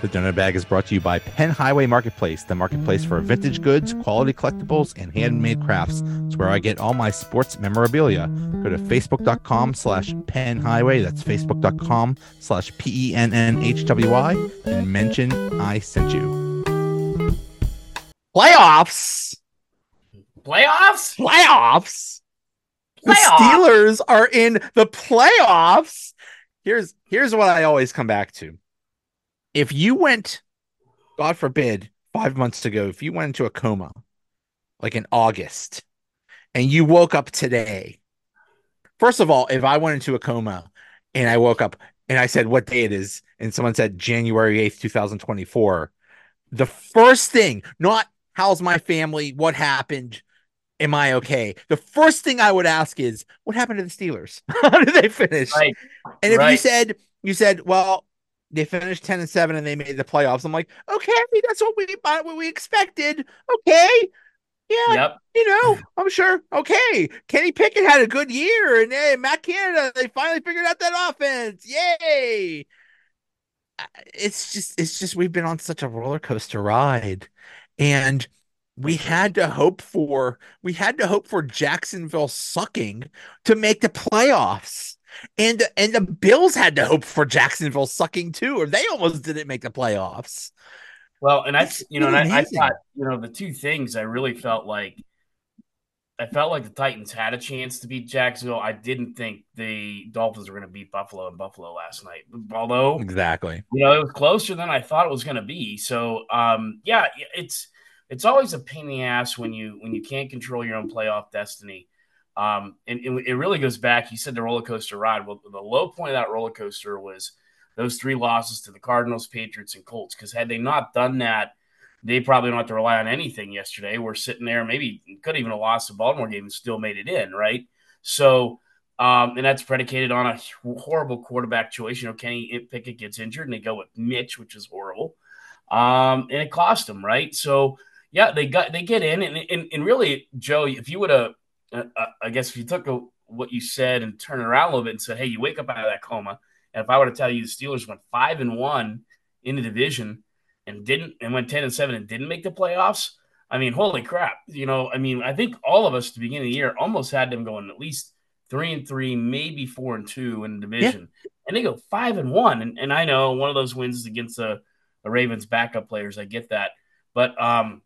The donut bag is brought to you by Penn Highway Marketplace, the marketplace for vintage goods, quality collectibles, and handmade crafts. It's where I get all my sports memorabilia. Go to facebook.com slash Penn Highway. That's facebook.com slash P E N N H W Y and mention I sent you. Playoffs. Playoffs? Playoffs. The Playoffs? Steelers are in the playoffs. Here's here's what I always come back to. If you went, God forbid, five months ago, if you went into a coma, like in August, and you woke up today, first of all, if I went into a coma and I woke up and I said what day it is, and someone said January 8th, 2024, the first thing, not how's my family, what happened, am I okay? The first thing I would ask is, what happened to the Steelers? How did they finish? Right. And if you said, you said, well, they finished 10 and 7 and they made the playoffs. I'm like, okay, that's what we what we expected. Okay. Yeah, Yep. you know, I'm sure. Okay. Kenny Pickett had a good year, and hey, Matt Canada, they finally figured out that offense. Yay. It's just it's just we've been on such a roller coaster ride. And we had to hope for we had to hope for Jacksonville sucking to make the playoffs. And and the Bills had to hope for Jacksonville sucking too, or they almost didn't make the playoffs. Well, and I, It's you know, and I, I thought, you know, the two things I really felt like, I felt like the Titans had a chance to beat Jacksonville. I didn't think the Dolphins were going to beat Buffalo and Buffalo last night. Although, Exactly. you know, it was closer than I thought it was going to be. So, um, yeah, it's it's always a pain in the ass when you when you can't control your own playoff destiny. Um, and it, it really goes back. You said the roller coaster ride. Well, the low point of that roller coaster was those three losses to the Cardinals, Patriots, and Colts. Because had they not done that, they probably don't have to rely on anything yesterday. We're sitting there, maybe could even have lost the Baltimore game and still made it in, right? So, um, and that's predicated on a horrible quarterback choice. You know, Kenny Pickett gets injured and they go with Mitch, which is horrible. Um, and it cost them, right? So, yeah, they got they get in, and and, and really, Joe, if you would have, I guess, if you took a, what you said and turned it around a little bit and said, "Hey, you wake up out of that coma," and if I were to tell you the Steelers went five and one in the division and didn't and went ten and seven and didn't make the playoffs, I mean, holy crap! You know, I mean, I think all of us at the beginning of the year almost had them going at least three and three, maybe four and two in the division, and they go five and one. And, and I know one of those wins is against the, the Ravens' backup players. I get that, but um,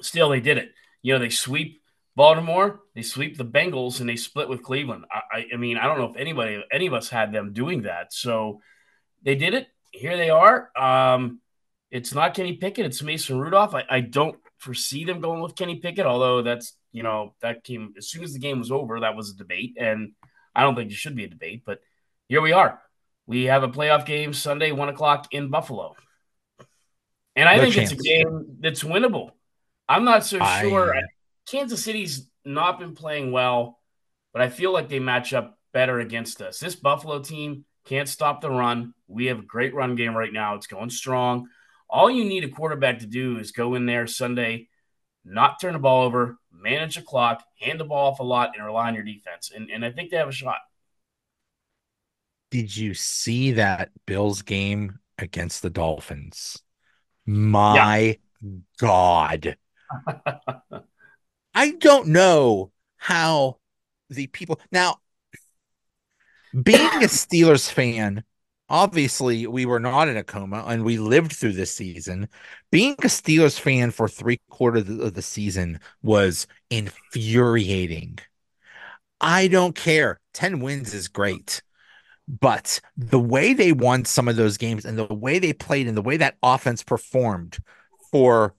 still they did it. You know, they sweep Baltimore, they sweep the Bengals, and they split with Cleveland. I, I, mean, I don't know if anybody, any of us had them doing that. So they did it. Here they are. Um, it's not Kenny Pickett, it's Mason Rudolph. I, I don't foresee them going with Kenny Pickett, although that's, you know, that came as soon as the game was over, that was a debate. And I don't think it should be a debate, but here we are. We have a playoff game Sunday, one o'clock in Buffalo. And I No think it's a game that's winnable. I'm not so I- sure. Kansas City's not been playing well, but I feel like they match up better against us. This Buffalo team can't stop the run. We have a great run game right now. It's going strong. All you need a quarterback to do is go in there Sunday, not turn the ball over, manage the clock, hand the ball off a lot, and rely on your defense. And, and I think they have a shot. Did you see that Bills game against the Dolphins? My God. I don't know how the people now being a Steelers fan, obviously we were not in a coma and we lived through this season. Being a Steelers fan for three quarters of the season was infuriating. I don't care. 10 wins is great. But the way they won some of those games and the way they played and the way that offense performed for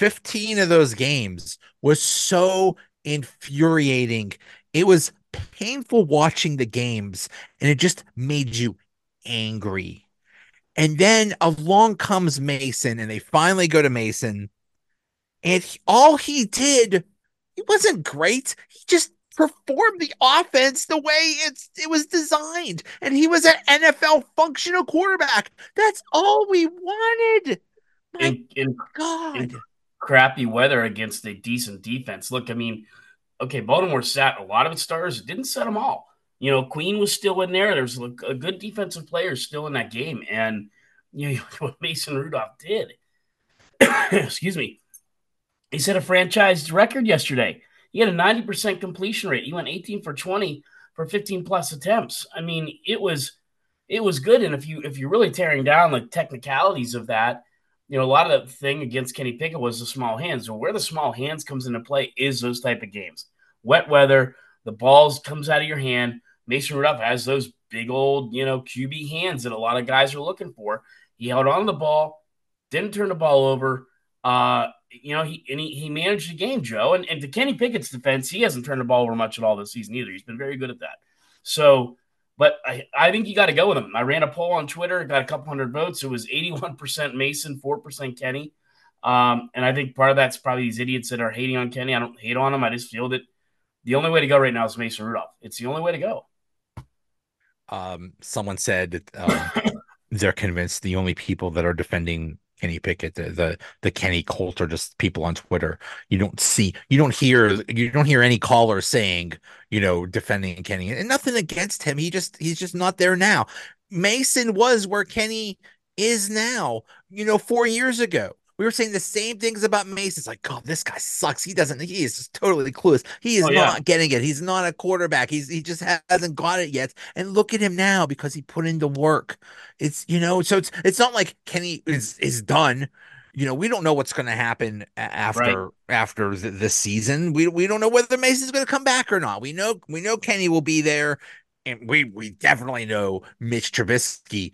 15 of those games was so infuriating. It was painful watching the games and it just made you angry. And then along comes Mason and they finally go to Mason. And he- all he did, he wasn't great. He just performed the offense the way it's it was designed. And he was an NFL functional quarterback. That's all we wanted. My In, in God. in crappy weather against a decent defense. Look, I mean, okay, Baltimore sat a lot of its stars. It didn't set them all. You know, Queen was still in there. There's a good defensive player still in that game, and you know, what Mason Rudolph did. Excuse me. He set a franchise record yesterday. He had a 90% completion rate. He went 18 for 20 for 15 plus attempts. I mean, it was it was good. And if you if you're really tearing down the technicalities of that, you know, a lot of the thing against Kenny Pickett was the small hands. So where the small hands comes into play is those type of games. Wet weather, the balls comes out of your hand. Mason Rudolph has those big old, you know, QB hands that a lot of guys are looking for. He held on the ball, didn't turn the ball over. Uh, you know, he and he, he managed the game, Joe. And, and to Kenny Pickett's defense, he hasn't turned the ball over much at all this season either. He's been very good at that. So but I, I think you got to go with him. I ran a poll on Twitter, got a couple hundred votes. It was 81% Mason, 4% Kenny. Um, and I think part of that's probably these idiots that are hating on Kenny. I don't hate on him. I just feel that the only way to go right now is Mason Rudolph. It's the only way to go. Um, someone said that um, they're convinced the only people that are defending Kenny Pickett, the, the the Kenny Colt, or just people on Twitter. You don't see, you don't hear, you don't hear any caller saying, you know, defending Kenny, and nothing against him. He just he's just not there now. Mason was where Kenny is now. You know, four years ago. We were saying the same things about Mason. It's like, God, this guy sucks. He doesn't. He is just totally clueless. He is oh, yeah. not getting it. He's not a quarterback. He's he just hasn't got it yet. And look at him now because he put in the work. It's you know, so it's it's not like Kenny is is done. You know, we don't know what's going to happen after right. after the, the season. We we don't know whether Mason's going to come back or not. We know we know Kenny will be there and we we definitely know Mitch Trubisky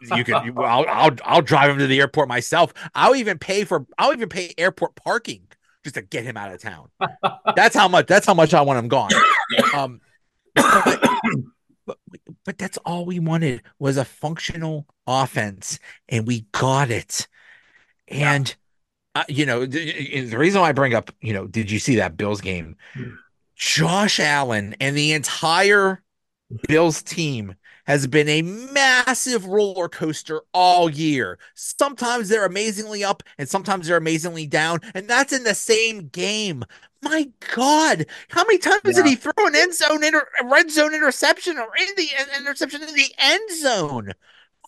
you can you, I'll, I'll I'll drive him to the airport myself. I'll even pay for I'll even pay airport parking just to get him out of town. that's how much that's how much I want him gone. Um but, but, but that's all we wanted was a functional offense and we got it. And yeah. uh, you know, the, the reason why I bring up, you know, did you see that Bills game? Hmm. Josh Allen and the entire Bills team has been a massive roller coaster all year. Sometimes they're amazingly up and sometimes they're amazingly down, and that's in the same game. My God, how many times yeah. did he throw an end zone inter- red zone interception or in the interception in the end zone?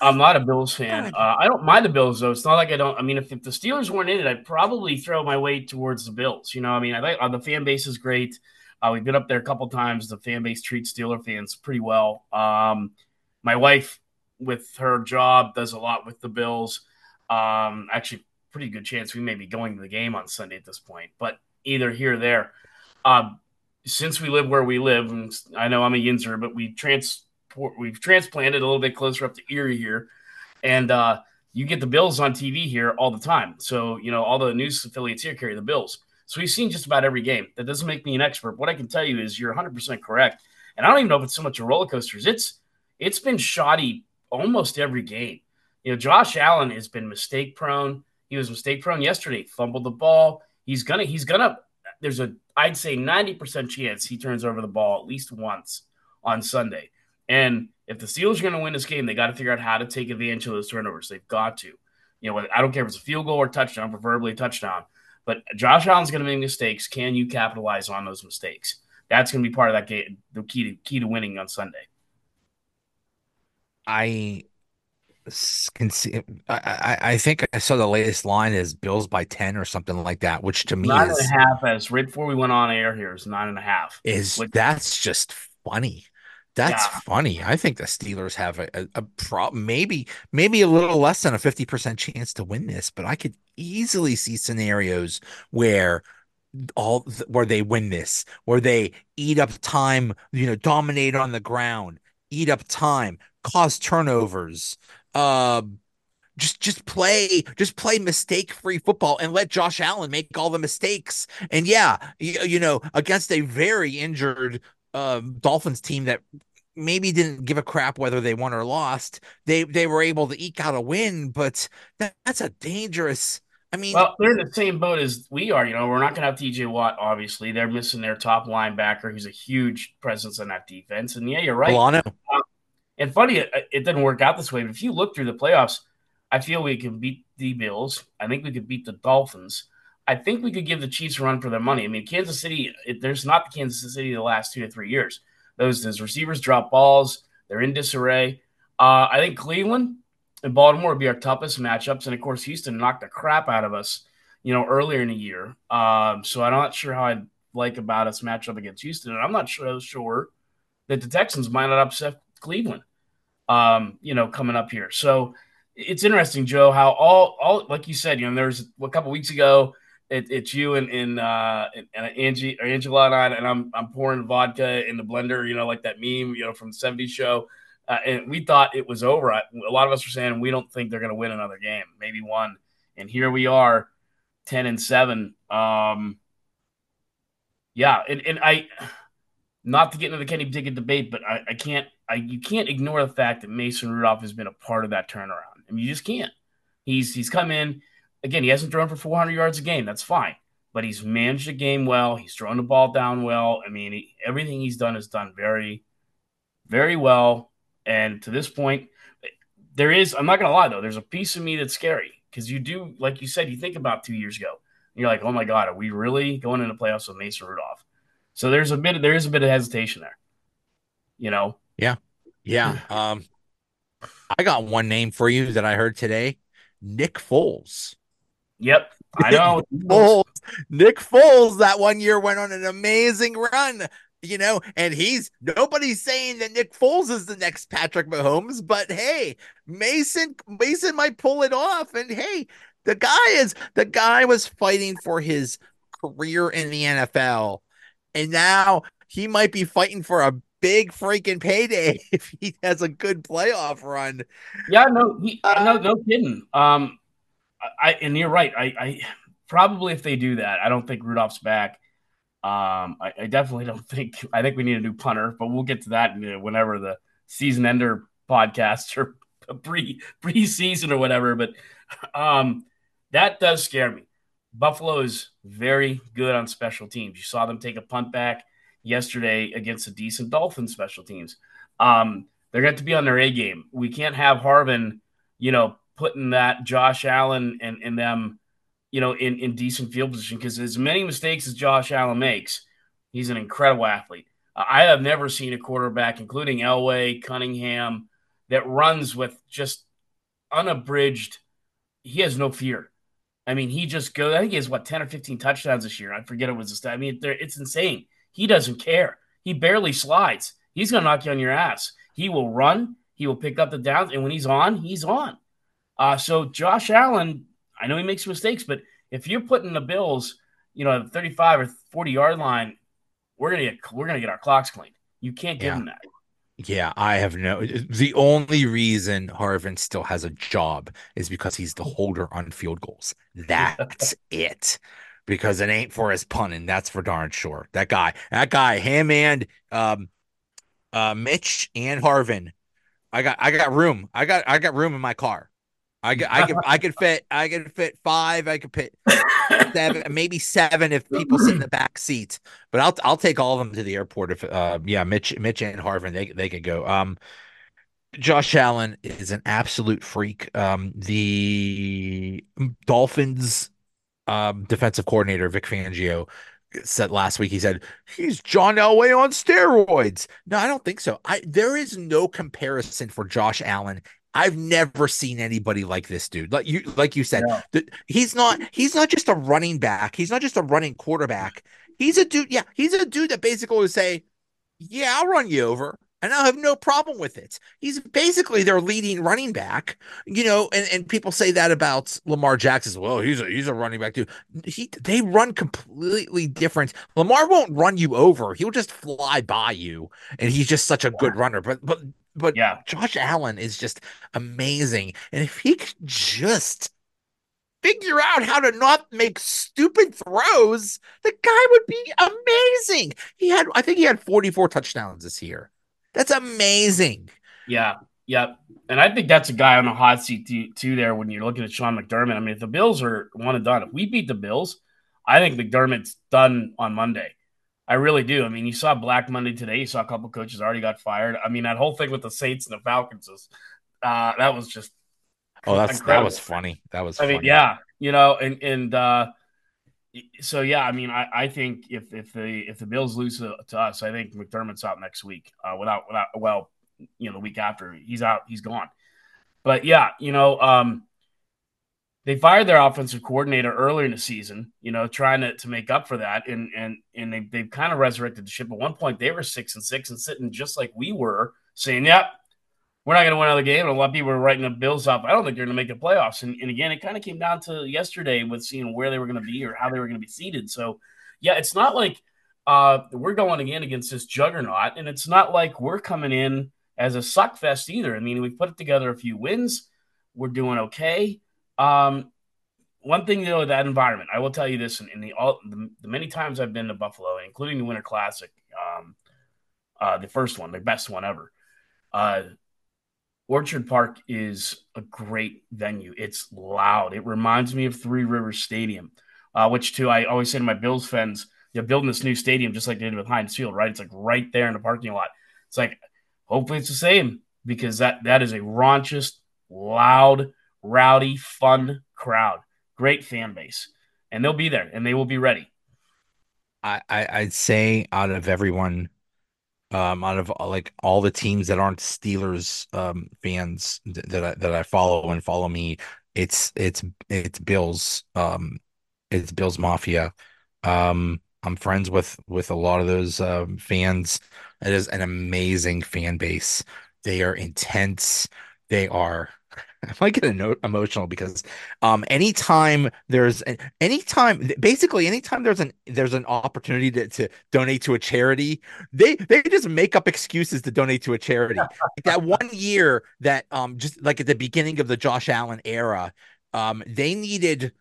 I'm not a Bills fan. Uh, I don't mind the Bills though. It's not like I don't. I mean, if, if the Steelers weren't in it, I'd probably throw my weight towards the Bills. You know, I mean, I think uh, the fan base is great. Uh, we've been up there a couple times. The fan base treats Steeler fans pretty well. Um, my wife, with her job, does a lot with the Bills. Um, actually, pretty good chance we may be going to the game on Sunday at this point. But either here or there, uh, since we live where we live, and I know I'm a Yinzer, but we transport we've transplanted a little bit closer up to Erie here, and uh, you get the Bills on TV here all the time. So you know all the news affiliates here carry the Bills. So we've seen just about every game. That doesn't make me an expert. What I can tell you is you're 100% correct. And I don't even know if it's so much a roller coasters. It's it's been shoddy almost every game. You know, Josh Allen has been mistake prone. He was mistake prone yesterday, fumbled the ball. He's gonna, he's gonna, there's a, I'd say 90% chance he turns over the ball at least once on Sunday. And if the Steelers are going to win this game, they got to figure out how to take advantage of those turnovers. They've got to. You know, I don't care if it's a field goal or touchdown, preferably a touchdown. But Josh Allen's going to make mistakes. Can you capitalize on those mistakes? That's going to be part of that game, the key to key to winning on Sunday. I can see. I, I think I saw the latest line is Bills by ten or something like that, which to me nine is and a half. As right before we went on air here is nine and a half. Is which, that's just funny. That's yeah. funny. I think the Steelers have a, a, a problem, maybe maybe a little less than a fifty percent chance to win this, but I could easily see scenarios where all where they win this, where they eat up time, you know, dominate on the ground, eat up time, cause turnovers. Uh, just just play just play mistake free football and let Josh Allen make all the mistakes. And yeah, you, you know, against a very injured uh, Dolphins team that maybe didn't give a crap whether they won or lost, they they were able to eke out a win, but that, that's a dangerous I mean, well, they're in the same boat as we are. You know, we're not going to have TJ Watt. Obviously, they're missing their top linebacker, who's a huge presence on that defense. And yeah, you're right. Milano. Uh, and funny, it, it didn't work out this way. But if you look through the playoffs, I feel we can beat the Bills. I think we could beat the Dolphins. I think we could give the Chiefs a run for their money. I mean, Kansas City, it, there's not the Kansas City the last two to three years. Those, those receivers drop balls. They're in disarray. Uh, I think Cleveland, and Baltimore would be our toughest matchups. And of course, Houston knocked the crap out of us, you know, earlier in the year. Um, so I'm not sure how I'd like about us matchup against Houston. And I'm not sure, sure that the Texans might not upset Cleveland, um, you know, coming up here. So it's interesting, Joe, how all, all like you said, you know, there's a couple weeks ago, it, it's you and, and, uh, and Angie or Angela and I, and I'm, I'm pouring vodka in the blender, you know, like that meme, you know, from the 70s show. Uh, and we thought it was over. A lot of us were saying we don't think they're going to win another game, maybe one. And here we are, 10 and 7. Um, yeah, and, and I not to get into the Kenny Pickett debate, but I, I can't I you can't ignore the fact that Mason Rudolph has been a part of that turnaround. I mean, you just can't. He's he's come in again. He hasn't thrown for 400 yards a game. That's fine, but he's managed the game well. He's thrown the ball down well. I mean, he, everything he's done is done very, very well. And to this point, there is. I'm not gonna lie though. There's a piece of me that's scary because you do, like you said, you think about two years ago. You're like, oh my god, are we really going into playoffs with Mason Rudolph? So there's a bit there is a bit of hesitation there. You know? Yeah. Yeah. Um I got one name for you that I heard today. Nick Foles. Yep. I know. Foles. Nick Foles that one year went on an amazing run, you know, and he's nobody's saying that Nick Foles is the next Patrick Mahomes, but hey, Mason Mason might pull it off and hey, the guy is the guy was fighting for his career in the NFL and now he might be fighting for a big freaking payday if he has a good playoff run. Yeah, no, he, uh, no, no kidding. Um, I and you're right. I, I probably if they do that, I don't think Rudolph's back. Um, I, I, definitely don't think. I think we need a new punter, but we'll get to that whenever the season ender podcast or pre preseason or whatever. But um, that does scare me. Buffalo is very good on special teams. You saw them take a punt back yesterday against a decent Dolphins special teams. Um, they're going to be on their A game. We can't have Harvin, you know, putting that Josh Allen and, and them, you know, in, in decent field position because as many mistakes as Josh Allen makes, he's an incredible athlete. Uh, I have never seen a quarterback, including Elway, Cunningham, that runs with just unabridged. He has no fear. I mean, he just goes. I think he has what ten or fifteen touchdowns this year. I forget it was. I mean, it's insane. He doesn't care. He barely slides. He's to knock you on your ass. He will run. He will pick up the downs, and when he's on, he's on. Uh, so Josh Allen, I know he makes mistakes, but if you're putting the Bills, you know, 35 or 40 yard line, we're gonna get we're gonna get our clocks cleaned. You can't give yeah. him that. Yeah, I have no. The only reason Harvin still has a job is because he's the holder on field goals. That's it. Because it ain't for his punting. That's for darn sure. That guy, that guy, him and um, uh, Mitch and Harvin. I got, I got room. I got, I got room in my car. I could, I could, I could fit, I could fit five. I could fit seven, maybe seven if people sit in the back seats. But I'll, I'll take all of them to the airport if, uh, yeah, Mitch, Mitch and Harvin, they, they could go. Um, Josh Allen is an absolute freak. Um, the Dolphins, um, defensive coordinator Vic Fangio said last week. He said he's John Elway on steroids. No, I don't think so. I there is no comparison for Josh Allen I've never seen anybody like this dude. Like you, like you said, yeah. the, he's not. He's not just a running back. He's not just a running quarterback. He's a dude. Yeah, he's a dude that basically would say, "Yeah, I'll run you over." and I'll have no problem with it. He's basically their leading running back, you know, and, and people say that about Lamar Jackson. Well, he's a he's a running back too. He they run completely different. Lamar won't run you over; he'll just fly by you, and he's just such a good runner. But but but yeah, Josh Allen is just amazing. And if he could just figure out how to not make stupid throws, the guy would be amazing. He had, I think he had 44 touchdowns this year. That's amazing. Yeah. Yeah. And I think that's a guy on a hot seat too, too, there when you're looking at Sean McDermott. I mean, if the Bills are one and done, if we beat the Bills, I think McDermott's done on Monday. I really do. I mean, you saw Black Monday today. You saw a couple coaches already got fired. I mean, that whole thing with the Saints and the Falcons was uh, that was just oh, that's incredible. that was funny. That was. I funny. mean, yeah, you know, and and uh, so yeah, I mean, I, I think if if the if the Bills lose to, to us, I think McDermott's out next week. Uh, without without well, you know, the week after he's out, he's gone. But yeah, you know, um, they fired their offensive coordinator earlier in the season, you know, trying to, to make up for that. And and and they they've kind of resurrected the ship. At one point, they were six and six and sitting just like we were, saying, Yep, we're not going to win another game. And a lot of people were writing the Bills up. I don't think they're going to make the playoffs. And, and again, it kind of came down to yesterday with seeing where they were going to be or how they were going to be seated. So, yeah, it's not like uh, we're going again against this juggernaut, and it's not like we're coming in as a suck fest either. I mean, we put together a few wins. We're doing okay. Um, one thing, though, that environment, I will tell you this: in, in the all the, the, many times I've been to Buffalo, including the Winter Classic, um, uh, the first one, the best one ever. Uh, Orchard Park is a great venue. It's loud. It reminds me of Three Rivers Stadium, uh, which too I always say to my Bills fans, they're building this new stadium just like they did with Heinz Field, right? It's like right there in the parking lot. It's like hopefully it's the same because that that is a raunchous, loud, rowdy, fun crowd. Great fan base, and they'll be there and they will be ready. I, I would say out of everyone, um, out of like all the teams that aren't Steelers um fans that I, that I follow and follow me, it's it's it's Bills. Um, it's Bills Mafia. Um, I'm friends with with a lot of those um, fans. It is an amazing fan base. They are intense. They are. I might get emotional because um, anytime there's anytime basically anytime there's an there's an opportunity to, to donate to a charity, they they just make up excuses to donate to a charity. like that one year that um just like at the beginning of the Josh Allen era, um they needed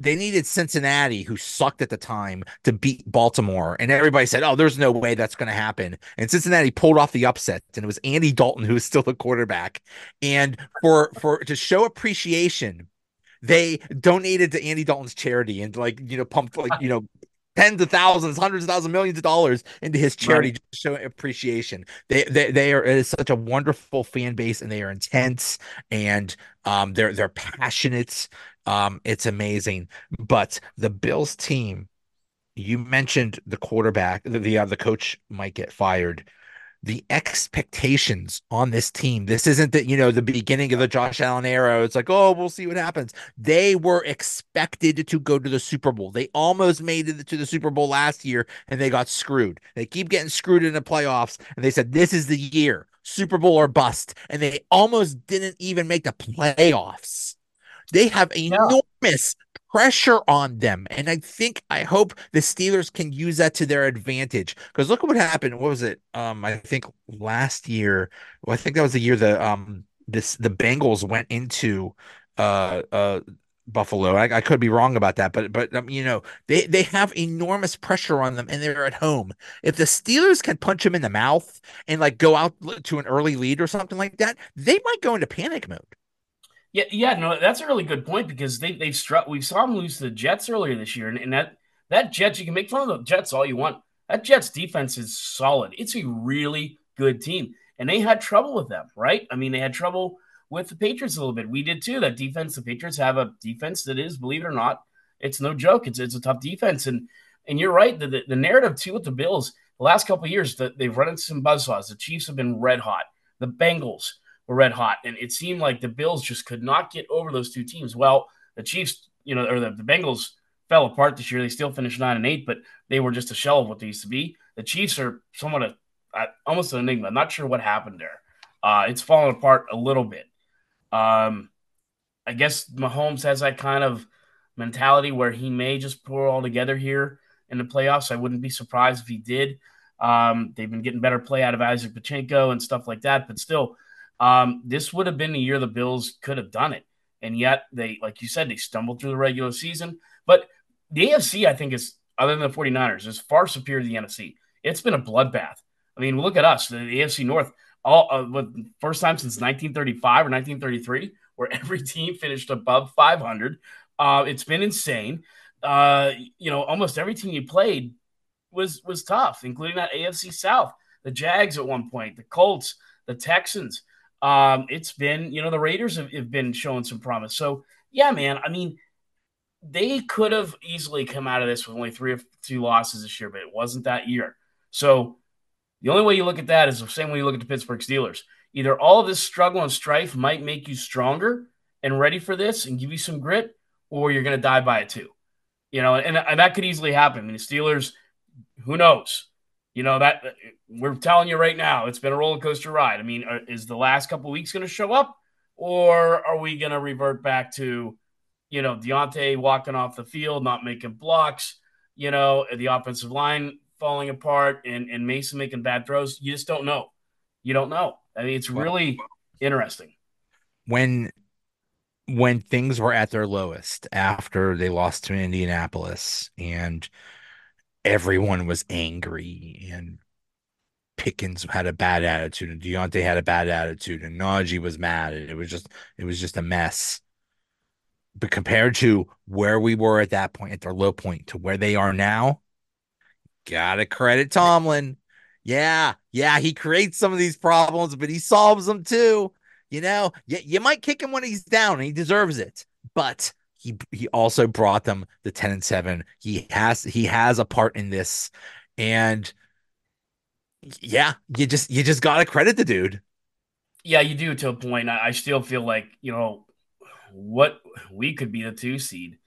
they needed Cincinnati, who sucked at the time, to beat Baltimore. And everybody said, oh, there's no way that's going to happen. And Cincinnati pulled off the upset. And it was Andy Dalton, who was still the quarterback. And for for to show appreciation, they donated to Andy Dalton's charity and like, you know, pumped like, you know, tens of thousands, hundreds of thousands, millions of dollars into his charity right. to show appreciation. They they they are it is such a wonderful fan base and they are intense and um they're they're passionate um, it's amazing. But the Bills team, you mentioned the quarterback, the the, uh, the coach might get fired. The expectations on this team. This isn't the you know the beginning of the Josh Allen era. It's like oh we'll see what happens. They were expected to go to the Super Bowl. They almost made it to the Super Bowl last year and they got screwed. They keep getting screwed in the playoffs and they said this is the year Super Bowl or bust and they almost didn't even make the playoffs. They have enormous yeah. pressure on them. And I think, I hope the Steelers can use that to their advantage. Because look at what happened. What was it? Um, I think last year, well, I think that was the year the um this the Bengals went into uh uh Buffalo. I, I, could be wrong about that, but but um, you know they they have enormous pressure on them, and they're at home. If the Steelers can punch them in the mouth and like go out to an early lead or something like that, they might go into panic mode. Yeah, yeah, no, that's a really good point because they they've struck. We saw them lose to the Jets earlier this year, and, and that that Jets you can make fun of the Jets all you want. That Jets defense is solid. It's a really good team, and they had trouble with them, right? I mean, they had trouble with the Patriots a little bit. We did too. That defense, the Patriots have a defense that is, believe it or not, it's no joke. It's it's a tough defense, and and you're right. The the, the narrative too with the Bills the last couple years that they've run into some buzzsaws. The Chiefs have been red hot. The Bengals were red hot, and it seemed like the Bills just could not get over those two teams. Well, the Chiefs, you know, or the, the Bengals fell apart this year. They still finished nine and eight, but they were just a shell of what they used to be. The Chiefs are somewhat a, a almost an enigma. I'm not sure what happened there. Uh, it's fallen apart a little bit. Um, I guess Mahomes has that kind of mentality where he may just pull all together here in the playoffs. I wouldn't be surprised if he did. Um, they've been getting better play out of Isiah Pacheco and stuff like that, but still, um, this would have been the year the Bills could have done it. And yet they, like you said, they stumbled through the regular season. But the AFC, I think, is other than the 49ers, is far superior to the NFC. It's been a bloodbath. I mean, look at us, the, AFC North, all uh, first time since 1935 or 1933, where every team finished above 500. Uh, it's been insane. Uh, you know, almost every team you played was was tough, including that AFC South. The Jags at one point, the Colts, the Texans. Um, it's been, you know, the Raiders have, have been showing some promise. So, yeah, man, I mean, they could have easily come out of this with only three or two losses this year, but it wasn't that year. So, the only way you look at that is the same way you look at the Pittsburgh Steelers. either all of this struggle and strife might make you stronger and ready for this and give you some grit, or you're going to die by it too. You know, and, and that could easily happen. I mean, the Steelers, who knows? You know that we're telling you right now, it's been a roller coaster ride. I mean, uh, is the last couple weeks going to show up, or are we going to revert back to, you know, Diontae walking off the field, not making blocks, you know, the offensive line falling apart, and and Mason making bad throws? You just don't know. You don't know. I mean, it's really interesting. When when things were at their lowest after they lost to Indianapolis and everyone was angry and Pickens had a bad attitude and Diontae had a bad attitude and Najee was mad and it was just it was just a mess. But compared to where we were at that point, at their low point, to where they are now, gotta credit Tomlin. Yeah, yeah, he creates some of these problems, but he solves them too. You know, you, you might kick him when he's down, and he deserves it. But he he also brought them the 10 and 7. He has he has a part in this. And yeah, you just you just gotta credit the dude. Yeah, you do to a point. I, I still feel like, you know, what we could be the two seed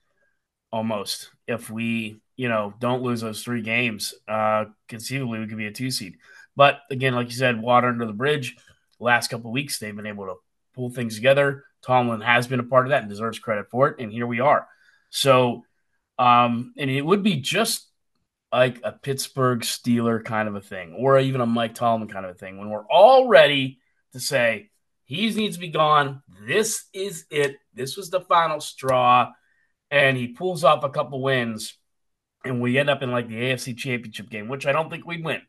almost if we, you know, don't lose those three games. Uh conceivably we could be a two seed. But again, like you said, water under the bridge last couple weeks, they've been able to pull things together. Tomlin has been a part of that and deserves credit for it. And here we are. So, um, and it would be just like a Pittsburgh Steeler kind of a thing, or even a Mike Tomlin kind of a thing, when we're all ready to say he needs to be gone. This is it. This was the final straw. And he pulls off a couple wins, and we end up in like the AFC Championship game, which I don't think we'd win.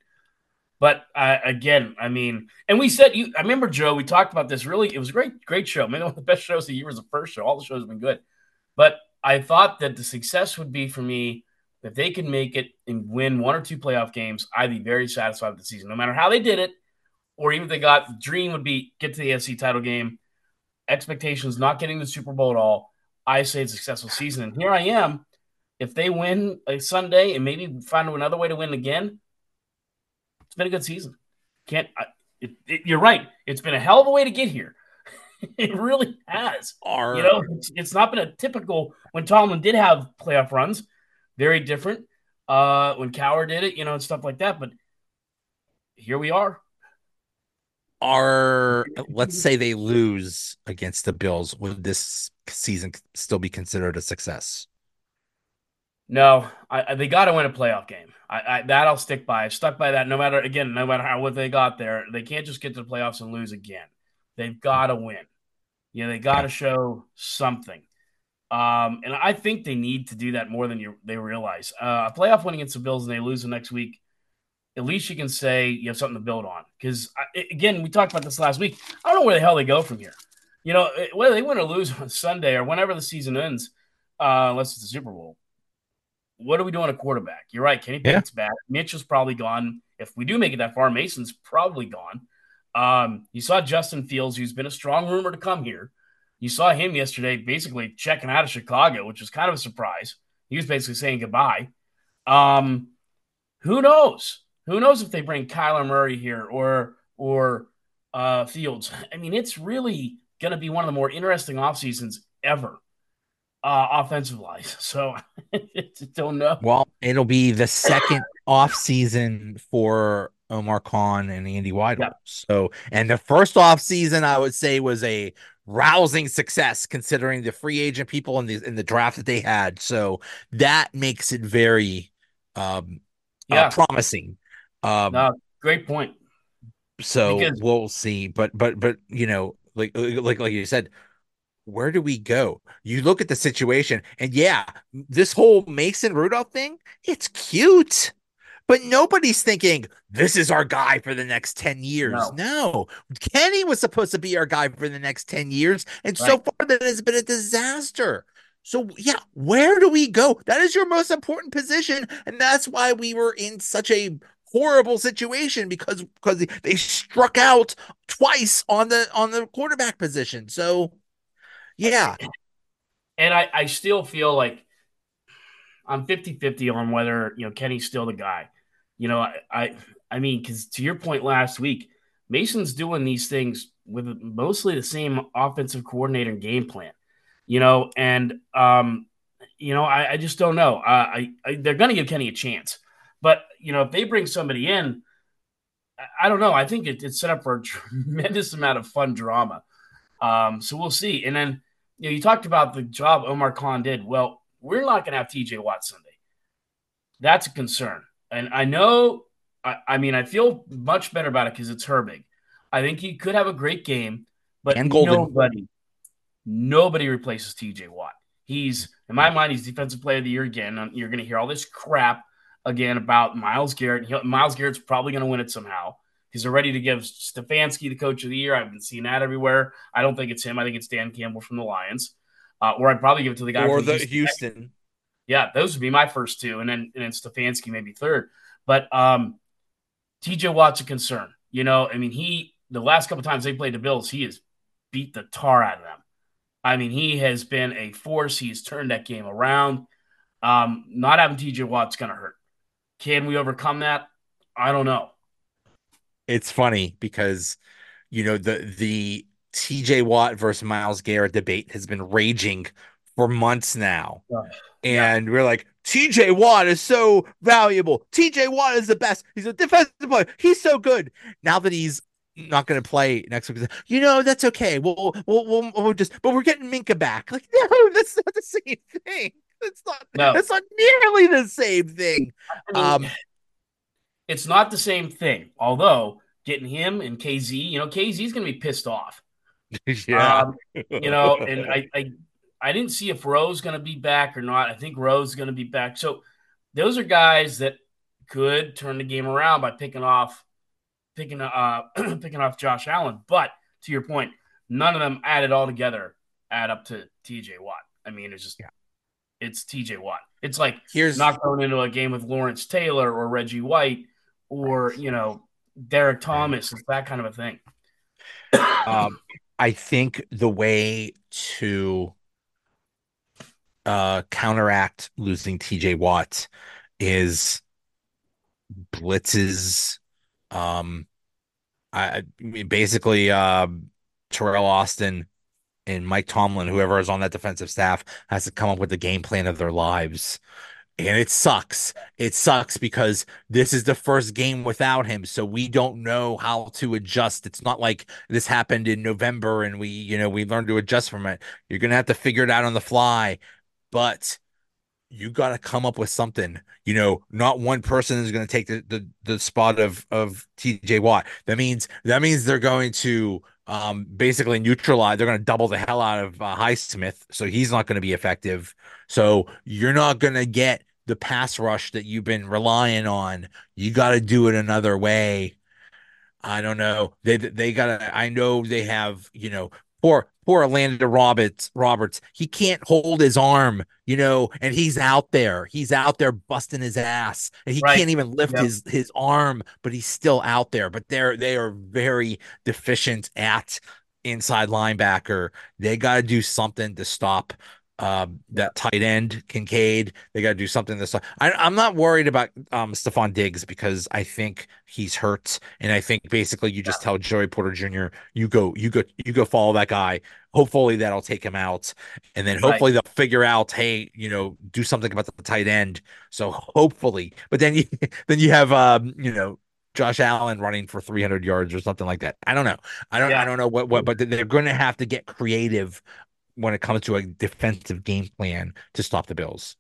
But uh, again, I mean, and we said you. I remember Joe. We talked about this. Really, it was a great, great show. Maybe one of the best shows of the year was the first show. All the shows have been good, but I thought that the success would be for me if they could make it and win one or two playoff games. I'd be very satisfied with the season, no matter how they did it, or even if they got. The dream would be get to the AFC title game. Expectations not getting the Super Bowl at all. I say it's a successful season, and here I am. If they win a Sunday and maybe find another way to win again, it's been a good season. Can't I, it, it, you're right. It's been a hell of a way to get here. it really has. Our, you know, it's, it's, not been a typical when Tomlin did have playoff runs, very different. Uh, when Cowher did it, you know, and stuff like that. But here we are. Are let's say they lose against the Bills, would this season still be considered a success? No, I, they got to win a playoff game. I, I, that I'll stick by. I've stuck by that. No matter again, no matter how what they got there, they can't just get to the playoffs and lose again. They've got to win. Yeah, they got to show something. Um, and I think they need to do that more than you they realize. Uh, a playoff win against the Bills and they lose the next week. At least you can say you have something to build on. Because again, we talked about this last week. I don't know where the hell they go from here. You know, whether they win or lose on Sunday or whenever the season ends, uh, unless it's the Super Bowl what are we doing a quarterback? You're right. Kenny Pickett's yeah. back. Mitch is probably gone. If we do make it that far, Mason's probably gone. Um, you saw Justin Fields, who's been a strong rumor to come here. You saw him yesterday basically checking out of Chicago, which was kind of a surprise. He was basically saying goodbye. Um, who knows? Who knows if they bring Kyler Murray here or or uh, Fields? I mean, it's really going to be one of the more interesting off seasons ever uh, offensive wise. So don't know. Well, it'll be the second off season for Omar Khan and Andy Weidl. Yep. So, and the first off season, I would say, was a rousing success considering the free agent people in the in the draft that they had. So that makes it very um uh, yeah. Uh, promising. Um no, great point. So because- we'll see. But but but you know, like like like you said, where do we go? You look at the situation, and yeah, this whole Mason Rudolph thing, it's cute. But nobody's thinking this is our guy for the next 10 years. No. no. Kenny was supposed to be our guy for the next 10 years. And right. so far, that has been a disaster. So, yeah, where do we go? That is your most important position. And that's why we were in such a horrible situation because because they struck out twice on the on the quarterback position. So yeah. And I, I still feel like I'm 50 50 on whether, you know, Kenny's still the guy. You know, I, I, I mean, because to your point last week, Mason's doing these things with mostly the same offensive coordinator and game plan, you know, and um, you know, I, I just don't know. I, I they're going to give Kenny a chance, but you know, if they bring somebody in, I don't know. I think it, it's set up for a tremendous amount of fun drama. Um, so we'll see. And then you know, you talked about the job Omar Khan did. Well, we're not going to have TJ Watt Sunday. That's a concern. And I know, I, I mean, I feel much better about it because it's Herbig. I think he could have a great game, but nobody, nobody replaces TJ Watt. He's, in my mind, he's defensive player of the year again. You're going to hear all this crap again about Myles Garrett. Myles Garrett's probably going to win it somehow because they're ready to give Stefanski the coach of the year. I've been seeing that everywhere. I don't think it's him. I think it's Dan Campbell from the Lions. Uh, or I'd probably give it to the guy or from the Houston. Houston. Yeah, those would be my first two, and then and then Stefanski maybe third. But um, TJ Watt's a concern. You know, I mean, he the last couple times they played the Bills, he has beat the tar out of them. I mean, he has been a force. He's turned that game around. Um, not having TJ Watt's going to hurt. Can we overcome that? I don't know. It's funny because you know the the TJ Watt versus Myles Garrett debate has been raging for months now. Ugh. And we're like, TJ Watt is so valuable. TJ Watt is the best. He's a defensive player. He's so good. Now that he's not going to play next week, you know, that's okay. We'll, we'll, we'll, we'll just, but we're getting Minkah back. Like, no, that's not the same thing. That's not, No. that's not nearly the same thing. I mean, Um, it's not the same thing. Although getting him and Kazee, you know, Kazee's going to be pissed off. yeah. Um, you know, and I, I, I didn't see if Rowe's going to be back or not. I think Rowe's going to be back. So those are guys that could turn the game around by picking off, picking, uh, picking off Josh Allen. But to your point, none of them added all together add up to TJ Watt. I mean, it's just, Yeah. it's TJ Watt. It's like Here's not going into a game with Lawrence Taylor or Reggie White or you know Derrick Thomas. It's that kind of a thing. um, I think the way to uh, counteract losing TJ Watt is blitzes. Um, I, I basically, uh, Teryl Austin and Mike Tomlin, whoever is on that defensive staff, has to come up with the game plan of their lives. And it sucks. It sucks because this is the first game without him. So we don't know how to adjust. It's not like this happened in November and we, you know, we learned to adjust from it. You're going to have to figure it out on the fly. But you got to come up with something. You know, not one person is going to take the, the the spot of of TJ Watt. That means that means they're going to um basically neutralize. They're going to double the hell out of uh, Highsmith, so he's not going to be effective. So you're not going to get the pass rush that you've been relying on. You got to do it another way. I don't know. They they got to. I know they have. You know, poor poor Elandon Roberts. Roberts. He can't hold his arm. You know, and he's out there. He's out there busting his ass, and he Right. can't even lift Yep. his his arm. But he's still out there. But they're they are very deficient at inside linebacker. They got to do something to stop um that tight end Kincaid. They got to do something this. I, I'm not worried about um Stefon Diggs because I think he's hurt, and I think basically you just tell Joey Porter Jr. you go, you go, you go follow that guy. Hopefully that'll take him out, and then Right. hopefully they'll figure out, hey, you know, do something about the tight end. So hopefully, but then you then you have um you know. Josh Allen running for 300 yards or something like that. I don't know. I don't. I don't know what. What. But they're going to have to get creative when it comes to a defensive game plan to stop the Bills.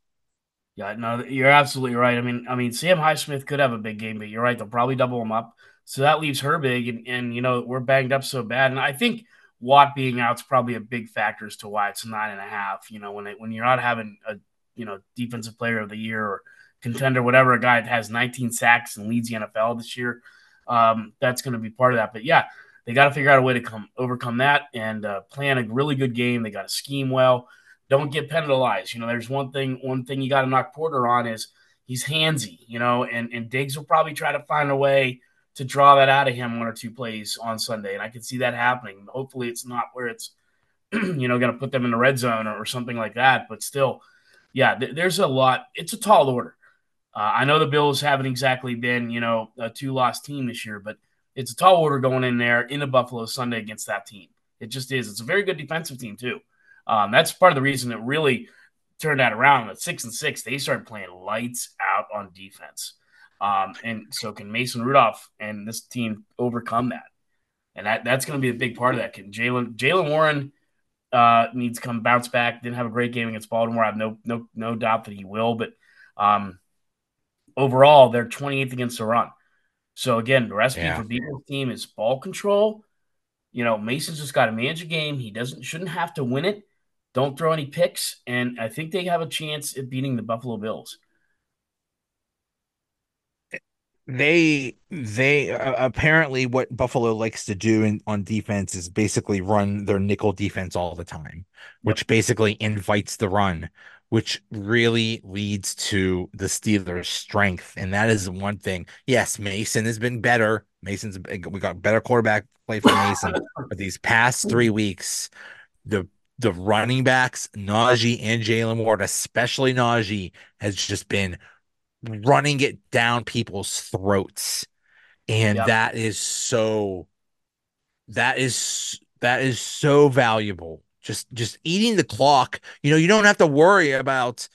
Yeah, no, you're absolutely right. I mean, I mean, Sam Highsmith could have a big game, but you're right; they'll probably double him up. So that leaves Herbig, and, and you know we're banged up so bad. And I think Watt being out's probably a big factor as to why it's nine and a half. You know, when it, when you're not having a you know defensive player of the year or contender, whatever, a guy that has 19 sacks and leads the NFL this year, um, that's going to be part of that. But yeah, they got to figure out a way to come overcome that and uh, plan a really good game. They got to scheme well. Don't get penalized. You know, there's one thing. One thing you got to knock Porter on is he's handsy. You know, and and Diggs will probably try to find a way to draw that out of him one or two plays on Sunday, and I can see that happening. Hopefully, it's not where it's you know going to put them in the red zone or, or something like that. But still, yeah, th- there's a lot. It's a tall order. Uh, I know the Bills haven't exactly been, you know, a two loss team this year, but it's a tall order going in there in the Buffalo Sunday against that team. It just is. It's a very good defensive team too. Um, that's part of the reason it really turned that around. At six and six, they started playing lights out on defense. Um, and so can Mason Rudolph and this team overcome that? And that that's going to be a big part of that. Can Jalen Jaylen Warren uh, needs to come bounce back? Didn't have a great game against Baltimore. I have no no no doubt that he will. But um, overall, they're 28th against the run. So again, the recipe yeah. for beating this team is ball control. You know, Mason's just got to manage a game. He doesn't shouldn't have to win it. Don't throw any picks, and I think they have a chance at beating the Buffalo Bills they they uh, apparently what Buffalo likes to do in, on defense is basically run their nickel defense all the time, which yep. basically invites the run, which really leads to the Steelers' strength, and that is one thing. Yes, Mason has been better. Mason's we got better quarterback play for Mason, but these past three weeks, the the running backs, Najee and Jaylen Warren, especially Najee, has just been running it down people's throats. And yep. that is so that is that is so valuable. Just just eating the clock. You know, you don't have to worry about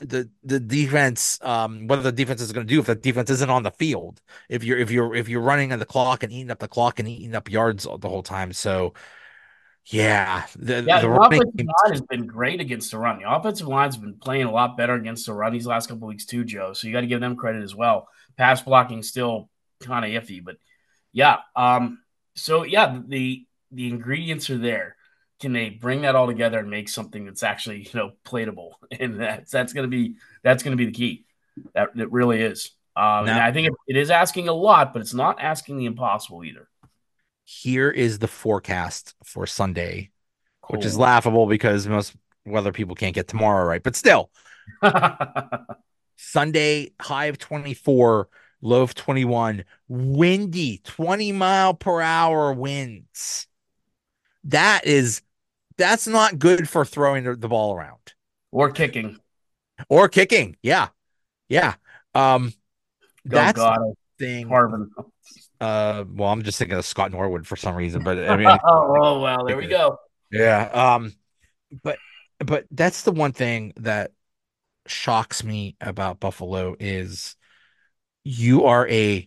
the the defense um what the defense is going to do if the defense isn't on the field if you're if you're if you're running on the clock and eating up the clock and eating up yards the whole time so yeah, the, yeah, the, the offensive line has been great against the run. The offensive line's been playing a lot better against the run these last couple weeks too, Joe. So you got to give them credit as well. Pass blocking still kind of iffy, but yeah. Um, so yeah, the the ingredients are there. Can they bring that all together and make something that's actually you know platable? And that's that's gonna be that's gonna be the key. That it really is. Um, now, I think it, it is asking a lot, but it's not asking the impossible either here is the forecast for Sunday, cool. which is laughable because most weather people can't get tomorrow right. But still, Sunday, high of 24, low of 21, windy, 20 mile per hour winds. That is, that's not good for throwing the, ball around or kicking or kicking. Yeah. Yeah. Um, Go that's God. thing. Harvin. Uh, well, I'm just thinking of Scott Norwood for some reason, but I mean, oh, oh, well, there we go. Yeah. Um, but but that's the one thing that shocks me about Buffalo is you are a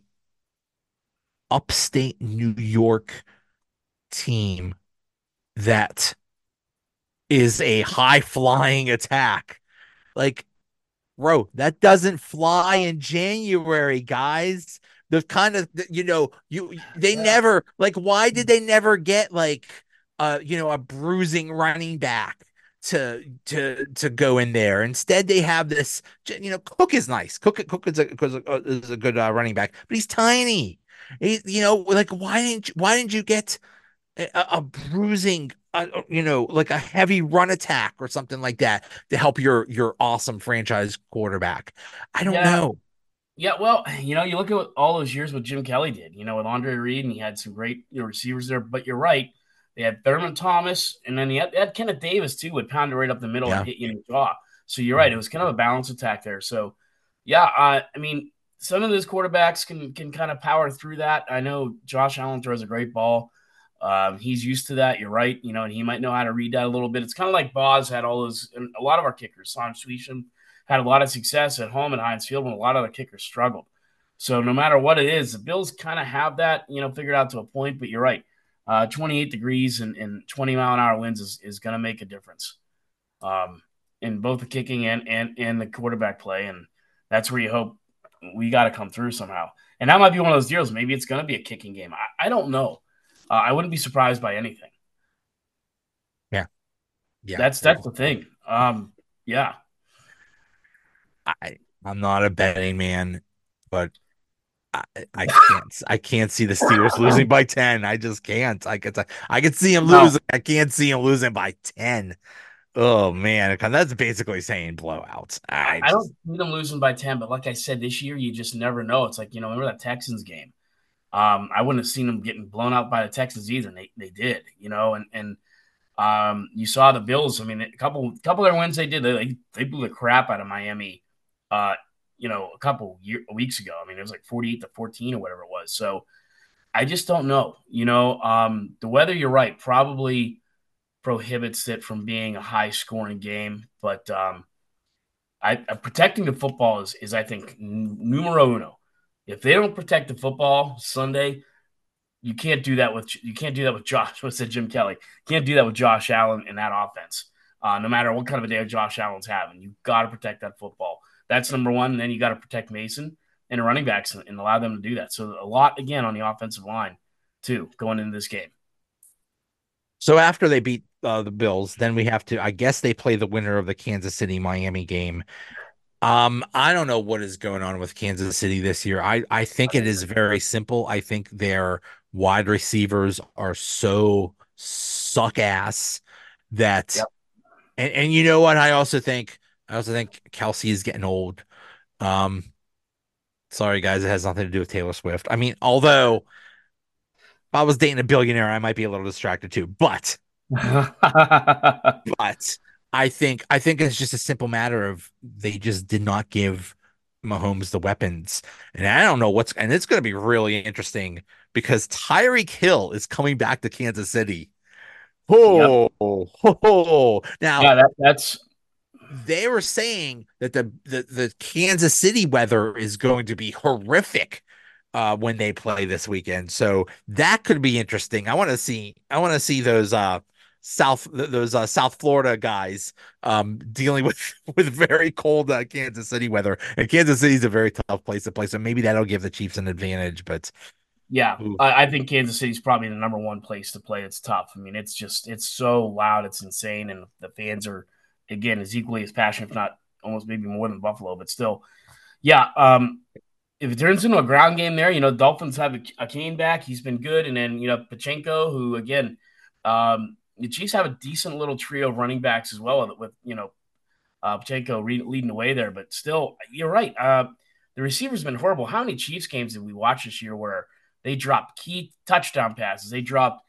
upstate New York team that is a high flying attack. Like, bro, that doesn't fly in January, guys the kind of you know you they yeah. never like why did they never get like uh you know a bruising running back to to to go in there. Instead, they have this. You know, Cook is nice. Cook Cook is a is a good uh, running back, but he's tiny. He, you know, like why didn't you, why didn't you get a, a bruising, uh, you know, like a heavy run attack or something like that to help your your awesome franchise quarterback? I don't yeah. know. Yeah, well, you know, you look at all those years what Jim Kelly did, you know, with Andre Reed, and he had some great you know, receivers there. But you're right. They had Thurman Thomas, and then he had, they had Kenneth Davis, too, would pound it right up the middle yeah. and hit you in the jaw. So you're right. It was kind of a balance attack there. So, yeah, uh, I mean, some of those quarterbacks can can kind of power through that. I know Josh Allen throws a great ball. Um, he's used to that. You're right. You know, and he might know how to read that a little bit. It's kind of like Boz had all those, and a lot of our kickers, Sam Suisham, had a lot of success at home at Heinz Field when a lot of the kickers struggled. So no matter what it is, the Bills kind of have that, you know, figured out to a point. But you're right, uh, 28 degrees and, and 20 mile an hour winds is, is going to make a difference um, in both the kicking and, and and the quarterback play, and that's where you hope we got to come through somehow. And that might be one of those deals. Maybe it's going to be a kicking game. I, I don't know. Uh, I wouldn't be surprised by anything. Yeah, yeah. That's that's the thing. Um, yeah. I I'm not a betting man, but I, I can't I can't see the Steelers losing by 10. I just can't. I can I can see him losing. No. I can't see him losing by 10. Oh man, that's basically saying blowout. I, I don't see them losing by 10, but like I said, this year you just never know. It's like, you know, remember that Texans game? Um, I wouldn't have seen them getting blown out by the Texans either. They, they did, you know, and and um, you saw the Bills. I mean, a couple couple of their wins they did, they they blew the crap out of Miami uh, you know, a couple year, weeks ago. I mean, it was like 48 to 14 or whatever it was. So I just don't know. You know, um, the weather, you're right, probably prohibits it from being a high scoring game. But um, I, uh, protecting the football is, is, I think, numero uno. If they don't protect the football Sunday, you can't do that with you can't do that with Josh. What said Jim Kelly? Can't do that with Josh Allen in that offense. Uh, no matter what kind of a day Josh Allen's having, you got to protect that football. That's number one. And then you got to protect Mason and a running backs and allow them to do that. So a lot again on the offensive line too going into this game. So after they beat uh, the Bills, then we have to. I guess they play the winner of the Kansas City Miami game. Um, I don't know what is going on with Kansas City this year. I I think it is very simple. I think their wide receivers are so suck ass that, yep. and and you know what? I also think I also think Kelce is getting old. Um, sorry guys, it has nothing to do with Taylor Swift. I mean, although if I was dating a billionaire, I might be a little distracted too. But but I think I think it's just a simple matter of they just did not give Mahomes the weapons. And I don't know what's and it's going to be really interesting because Tyreek Hill is coming back to Kansas City. Oh, yep. oh, oh. now yeah, that, that's they were saying that the, the the Kansas City weather is going to be horrific uh, when they play this weekend. So that could be interesting. I want to see I want to see those uh South those uh, South Florida guys um, dealing with with very cold uh, Kansas City weather. And Kansas City is a very tough place to play, so maybe that'll give the Chiefs an advantage. But yeah, I, I think Kansas City is probably the number one place to play. It's tough. I mean, it's just it's so loud, it's insane, and the fans are again as equally as passionate, if not almost maybe more than Buffalo. But still, yeah. Um, if it turns into a ground game there, you know, Dolphins have a, a back. He's been good, and then you know Pacheco, who again. Um, the Chiefs have a decent little trio of running backs as well with, you know, uh, Pacheco re- leading the way there. But still, you're right. Uh, the receivers been horrible. How many Chiefs games did we watch this year where they dropped key touchdown passes? They dropped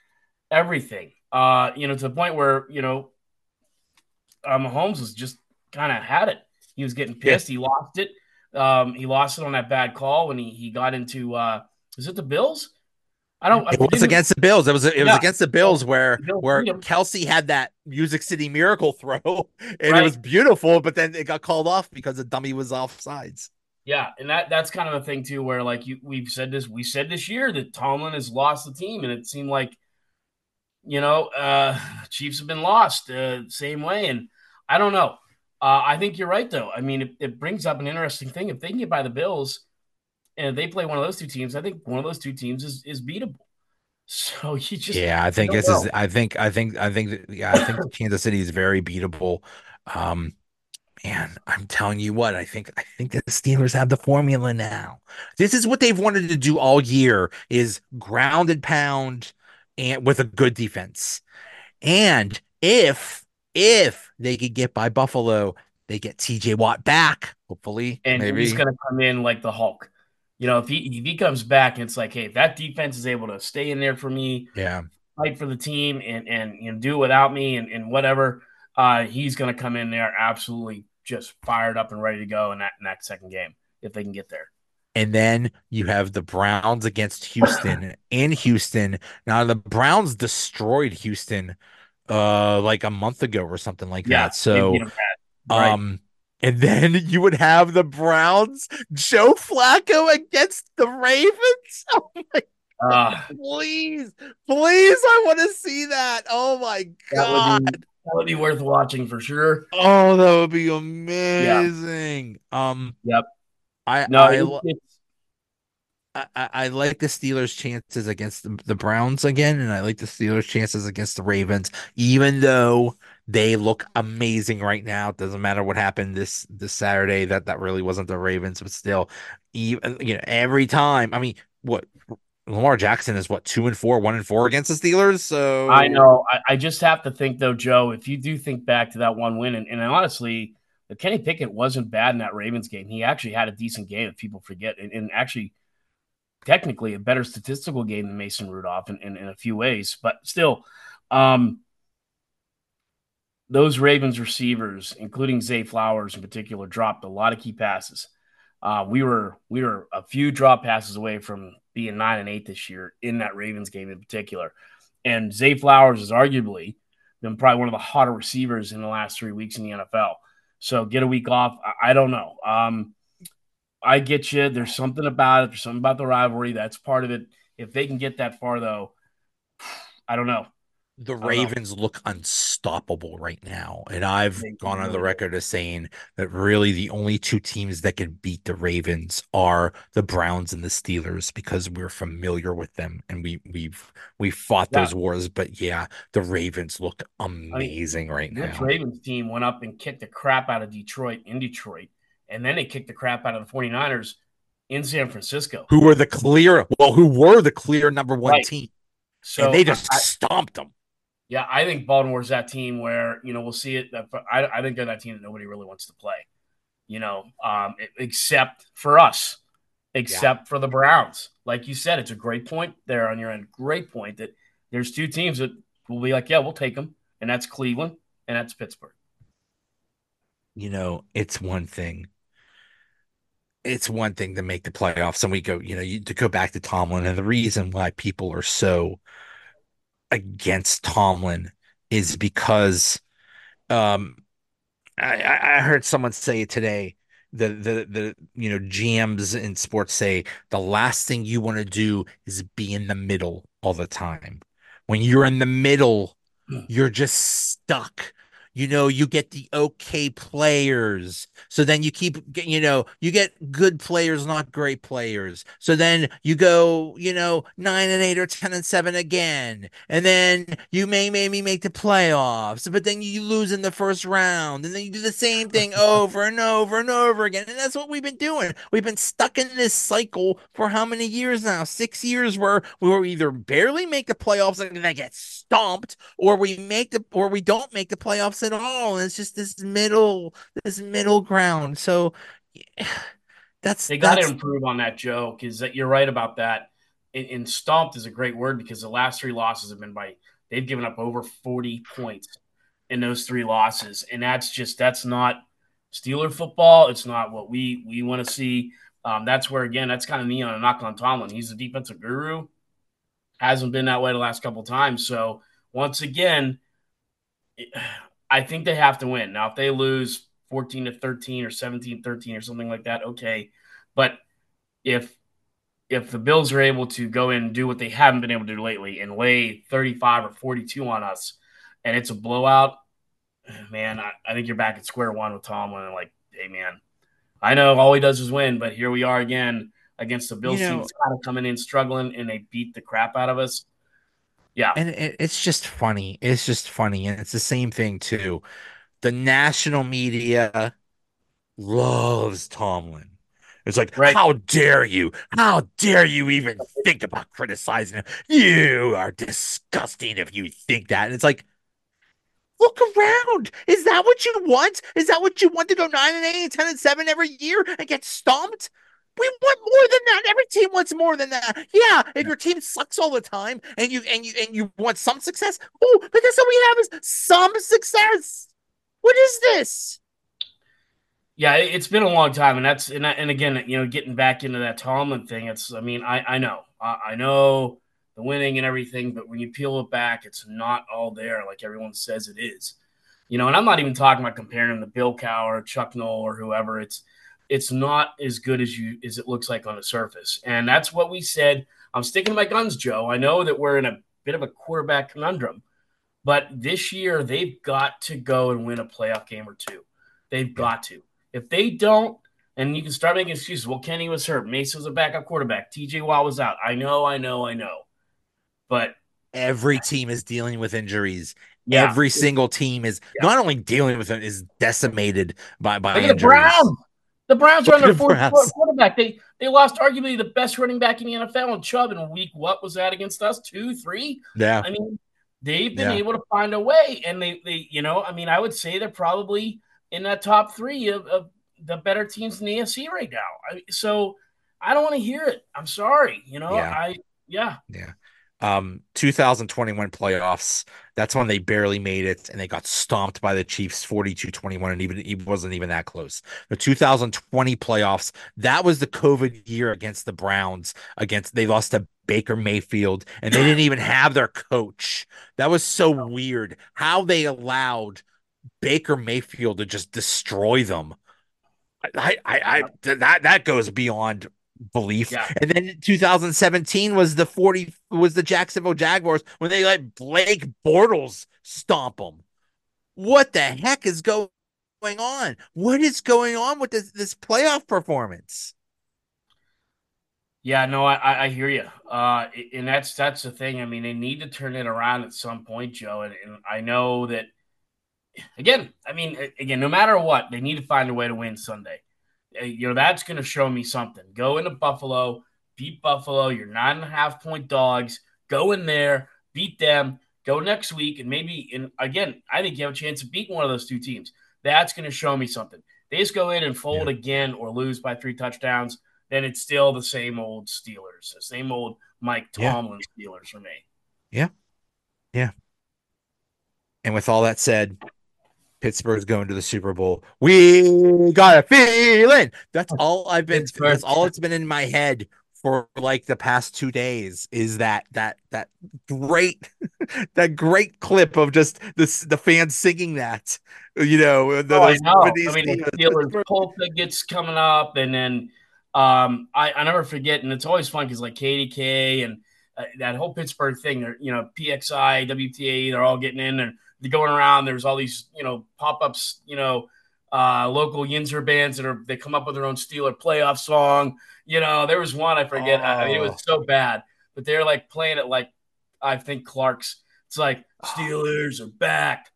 everything. Uh, you know, to the point where you know, uh, Mahomes was just kind of had it. He was getting pissed. Yeah. He lost it. Um, he lost it on that bad call when he he got into. Uh, is it the Bills? I don't. It was against the Bills. It was it yeah. was against the Bills where where Kelce had that Music City Miracle throw, and right. it was beautiful. But then it got called off because the dummy was off sides. Yeah, and that that's kind of a thing too, where like you we've said this we said this year that Tomlin has lost the team, and it seemed like you know uh Chiefs have been lost uh, same way, and I don't know. Uh, I think you're right though. I mean, it, it brings up an interesting thing. If they can get by the Bills and they play one of those two teams, I think one of those two teams is is beatable. So you just yeah, I think this know. is. I think I think I think yeah, I think Kansas City is very beatable. Um, man, I'm telling you what, I think I think the Steelers have the formula now. This is what they've wanted to do all year: is grounded pound, and with a good defense. And if if they could get by Buffalo, they get T.J. Watt back. Hopefully, and maybe. he's going to come in like the Hulk. You know, if he if he comes back it's like, hey, that defense is able to stay in there for me, yeah, fight for the team and and you know, do without me and, and whatever, uh, he's gonna come in there absolutely just fired up and ready to go in that in that second game if they can get there. And then you have the Browns against Houston in Houston. Now the Browns destroyed Houston uh like a month ago or something like yeah, that. So right. um and then you would have the Browns, Joe Flacco against the Ravens. Oh my uh, please, please, I want to see that. Oh my god. That would, be, that would be worth watching for sure. Oh, that would be amazing. Yeah. Um Yep. I no, I, it's, I, I, like the Steelers' chances against the, the Browns again, and I like the Steelers' chances against the Ravens, even though they look amazing right now. It doesn't matter what happened this this Saturday. That that really wasn't the Ravens, but still, even you know, every time. I mean, what Lamar Jackson is what two and four, one and four against the Steelers. So I know. I, I just have to think though, Joe. If you do think back to that one win, and, and honestly, Kenny Pickett wasn't bad in that Ravens game. He actually had a decent game. If people forget, and, and actually, technically, a better statistical game than Mason Rudolph in, in, in a few ways. But still, um, those Ravens receivers, including Zay Flowers in particular, dropped a lot of key passes. Uh, we were we were a few drop passes away from being nine and eight this year in that Ravens game in particular. And Zay Flowers is arguably been probably one of the hotter receivers in the last three weeks in the NFL. So get a week off. I, I don't know. Um, I get you. There's something about it. There's something about the rivalry. That's part of it. If they can get that far, though, I don't know. The Ravens look unstoppable right now. And I've They gone on the record as saying that really the only two teams that can beat the Ravens are the Browns and the Steelers because we're familiar with them and we we've we fought Yeah. those wars. But yeah, the Ravens look amazing right This now. Ravens team went up and kicked the crap out of Detroit in Detroit, and then they kicked the crap out of the 49ers in San Francisco. Who were the clear well, who were the clear number one Right. team. So and they just I- stomped them. Yeah, I think Baltimore's that team where you know we'll see it. I, I think they're that team that nobody really wants to play. You know, um, except for us, except for the Browns. Like you said, it's a great point there on your end. Great point that there's two teams that will be like, yeah, we'll take them, and that's Cleveland and that's Pittsburgh. you know, it's one thing. It's one thing to make the playoffs, and we go, you know, you, to go back to Tomlin, and the reason why people are so against Tomlin is because, um, I, I heard someone say it today. The the the you know GMs in sports say the last thing you want to do is be in the middle all the time. When you're in the middle, Hmm. you're just stuck. You know, you get the okay players. So then you keep, you know, you get good players, not great players. So then you go, you know, nine and eight or 10 and seven again. And then you may maybe make the playoffs, but then you lose in the first round. And then you do the same thing over and over and over again. And that's what we've been doing. We've been stuck in this cycle for how many years now? Six years where we were either barely make the playoffs and then get stomped or we make the or we don't make the playoffs at all. And it's just this middle this middle ground. So that's They got to improve on that, Joe, is that you're right about that. And, and stomped is a great word because the last three losses have been by they've given up over 40 points in those three losses, and that's just that's not Steeler football. It's not what we we want to see. Um, that's where again, that's kind of me on a knock on Tomlin. He's the defensive guru. Hasn't been that way the last couple times. So once again, I think they have to win. Now, if they lose 14 to 13 or 17 13 or something like that, okay. But if if the Bills are able to go in and do what they haven't been able to do lately and lay 35 or 42 on us and it's a blowout, man, I, I think you're back at square one with Tomlin and like, hey man, I know all he does is win, but here we are again against the Bills You know- team kind of coming in struggling and they beat the crap out of us. Yeah. and it, it's just funny. It's just funny. And it's the same thing too. The national media loves Tomlin. It's like, Right. how dare you? How dare you even think about criticizing him? You are disgusting if you think that. And it's like, look around. Is that what you want? Is that what you want to go nine and eight, and 10 and seven every year and get stomped? We want more than that. Every team wants more than that. Yeah, if your team sucks all the time and you and you and you want some success, oh, but that's all we have is some success. What is this? Yeah, it- it's been a long time, and that's and I- and again, you know, getting back into that Tomlin thing. It's, I mean, I I know, I, I know the winning and everything, but when you peel it back, it's not all there like everyone says it is. You know, and I'm not even talking about comparing him to Bill Cowher or Chuck Noll or whoever. It's it's not as good as you as it looks like on the surface, and that's what we said. I'm sticking to my guns, Joe. I know that we're in a bit of a quarterback conundrum, but this year they've got to go and win a playoff game or two. They've got to. If they don't, and you can start making excuses. Well, Kenny was hurt. Mason was a backup quarterback. TJ Watt was out. I know, I know, I know. But Every team is dealing with injuries. yeah, Every single team is Yeah. not only dealing with it, is decimated by by look at injuries. Browns. The Browns are on their fourth Browns. quarterback. They they lost arguably the best running back in the NFL in Chubb in week. What was that against us? Two, three. Yeah, I mean, they've been Yeah. able to find a way, and they, they, you know, I mean, I would say they're probably in that top three of, of the better teams in the AFC right now. I, so I don't want to hear it. I'm sorry, you know. Yeah. I yeah, yeah. Um, 2021 playoffs. That's when they barely made it and they got stomped by the Chiefs 42-21 and even it wasn't even that close. The 2020 playoffs, that was the COVID year against the Browns against they lost to Baker Mayfield and they didn't even have their coach. That was so weird how they allowed Baker Mayfield to just destroy them. I, I, I, that that goes beyond belief. Yeah. And then 2017 was the 40 was the Jacksonville Jaguars when they let Blake Bortles stomp them. What the heck is going on? What is going on with this, this playoff performance? Yeah, no, I, I hear you, uh, and that's that's the thing. I mean, they need to turn it around at some point, Joe. And, and I know that again, I mean, again, no matter what, they need to find a way to win Sunday. Uh, you know, that's going to show me something. Go into Buffalo, beat Buffalo. You're nine and a half point dogs. Go in there, beat them. Go next week, and maybe, and again, I think you have a chance of beating one of those two teams. That's going to show me something. They just go in and fold yeah. again or lose by three touchdowns, then it's still the same old Steelers, the same old Mike Tomlin yeah. Steelers for me. Yeah. Yeah. And with all that said, Pittsburgh's going to the Super Bowl. We got a feeling. That's all I've been. Pittsburgh. That's all it's been in my head for like the past two days. Is that that that great that great clip of just this the fans singing that. You know, the, oh, I know. I mean, the Steelers that gets coming up, and then um, I I never forget, and it's always fun because like KDK and uh, that whole Pittsburgh thing, they're you know PXI, WTA, they're all getting in and going around. There's all these, you know, pop ups, you know, uh, local Yinzer bands that are they come up with their own Steeler playoff song. You know, there was one I forget. Oh. I mean, it was so bad, but they're like playing it like I think Clark's. It's like Steelers are back,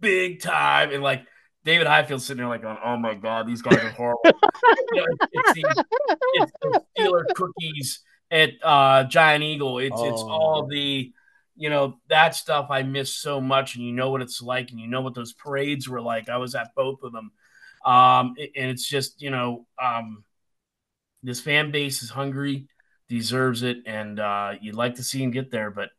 big time, and like David Highfield sitting there like, oh my god, these guys are horrible. you know, it's, the, it's the Steeler cookies at uh, Giant Eagle. It's oh. it's all the you know, that stuff I miss so much. And you know what it's like, and you know what those parades were like. I was at both of them. Um, and it's just, you know, um, this fan base is hungry, deserves it, and uh, you'd like to see him get there. But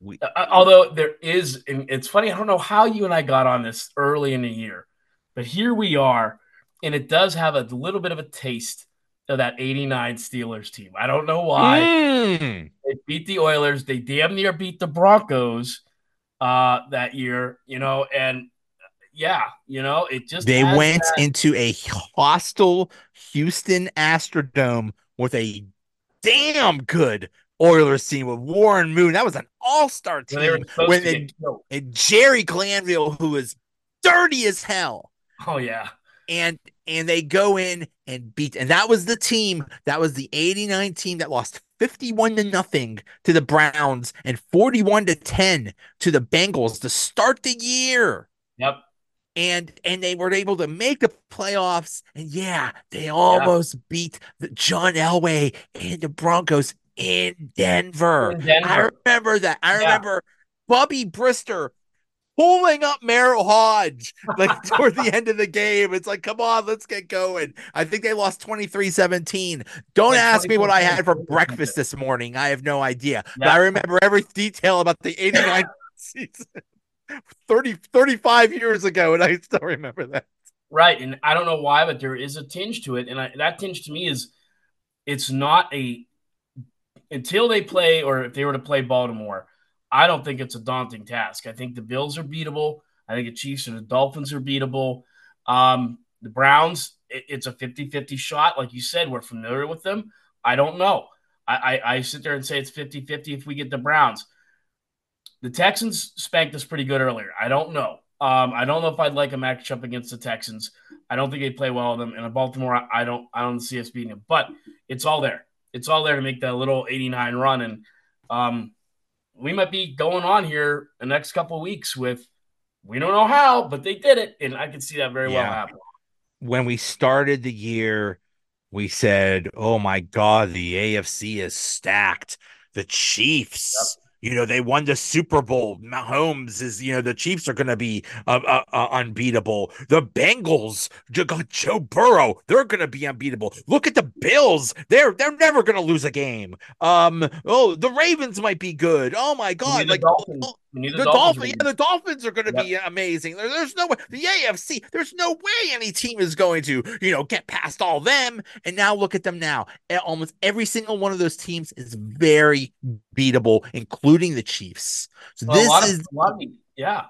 we, uh, although there is, and it's funny, I don't know how you and I got on this early in the year, but here we are, and it does have a little bit of a taste of that 89 Steelers team. I don't know why. Mm. They beat the Oilers. They damn near beat the Broncos uh, that year, you know, and yeah, you know, it just they went that- into a hostile Houston Astrodome with a damn good Oilers team with Warren Moon. That was an all-star team. When they, and Jerry Glanville, who is dirty as hell. Oh yeah and and they go in and beat and that was the team that was the 89 team that lost 51 to nothing to the Browns and 41 to 10 to the Bengals to start the year. Yep. And and they were able to make the playoffs and yeah, they almost yeah. beat the John Elway and the Broncos in Denver. in Denver. I remember that. I yeah. remember Bubby Brister pulling up Merril Hoge like toward the end of the game. It's like, come on, let's get going. I think they lost 23 17. Don't ask me what I had for breakfast this morning. I have no idea. Yeah. But I remember every detail about the 89 season 30, 35 years ago, and I still remember that. Right. And I don't know why, but there is a tinge to it. And I, that tinge to me is it's not a until they play or if they were to play Baltimore I don't think it's a daunting task. I think the Bills are beatable. I think the Chiefs and the Dolphins are beatable. Um, the Browns, it, it's a 50 50 shot. Like you said, we're familiar with them. I don't know. I, I, I sit there and say it's 50 50 if we get the Browns. The Texans spanked us pretty good earlier. I don't know. Um, I don't know if I'd like a matchup against the Texans. I don't think they play well with them. And in Baltimore, I don't I don't see us beating them. But it's all there. It's all there to make that little 89 run. And um, we might be going on here the next couple weeks with we don't know how, but they did it, and I can see that very yeah. well happen. When we started the year, we said, "Oh my God, the AFC is stacked. The Chiefs." You know, they won the Super Bowl. Mahomes is, you know, the Chiefs are going to be uh, uh, uh, unbeatable. The Bengals Joe Burrow. They're going to be unbeatable. Look at the Bills. They're they're never going to lose a game. Um, oh, the Ravens might be good. Oh my God, like Dolphins. oh, the Dolphins. Dolphins, yeah, the Dolphins are going to Yep. be amazing. There- there's no way the AFC. There's no way any team is going to, you know, get past all them. And now look at them now. Almost every single one of those teams is very beatable, including the Chiefs. So Well, a this of- is a lot of, yeah.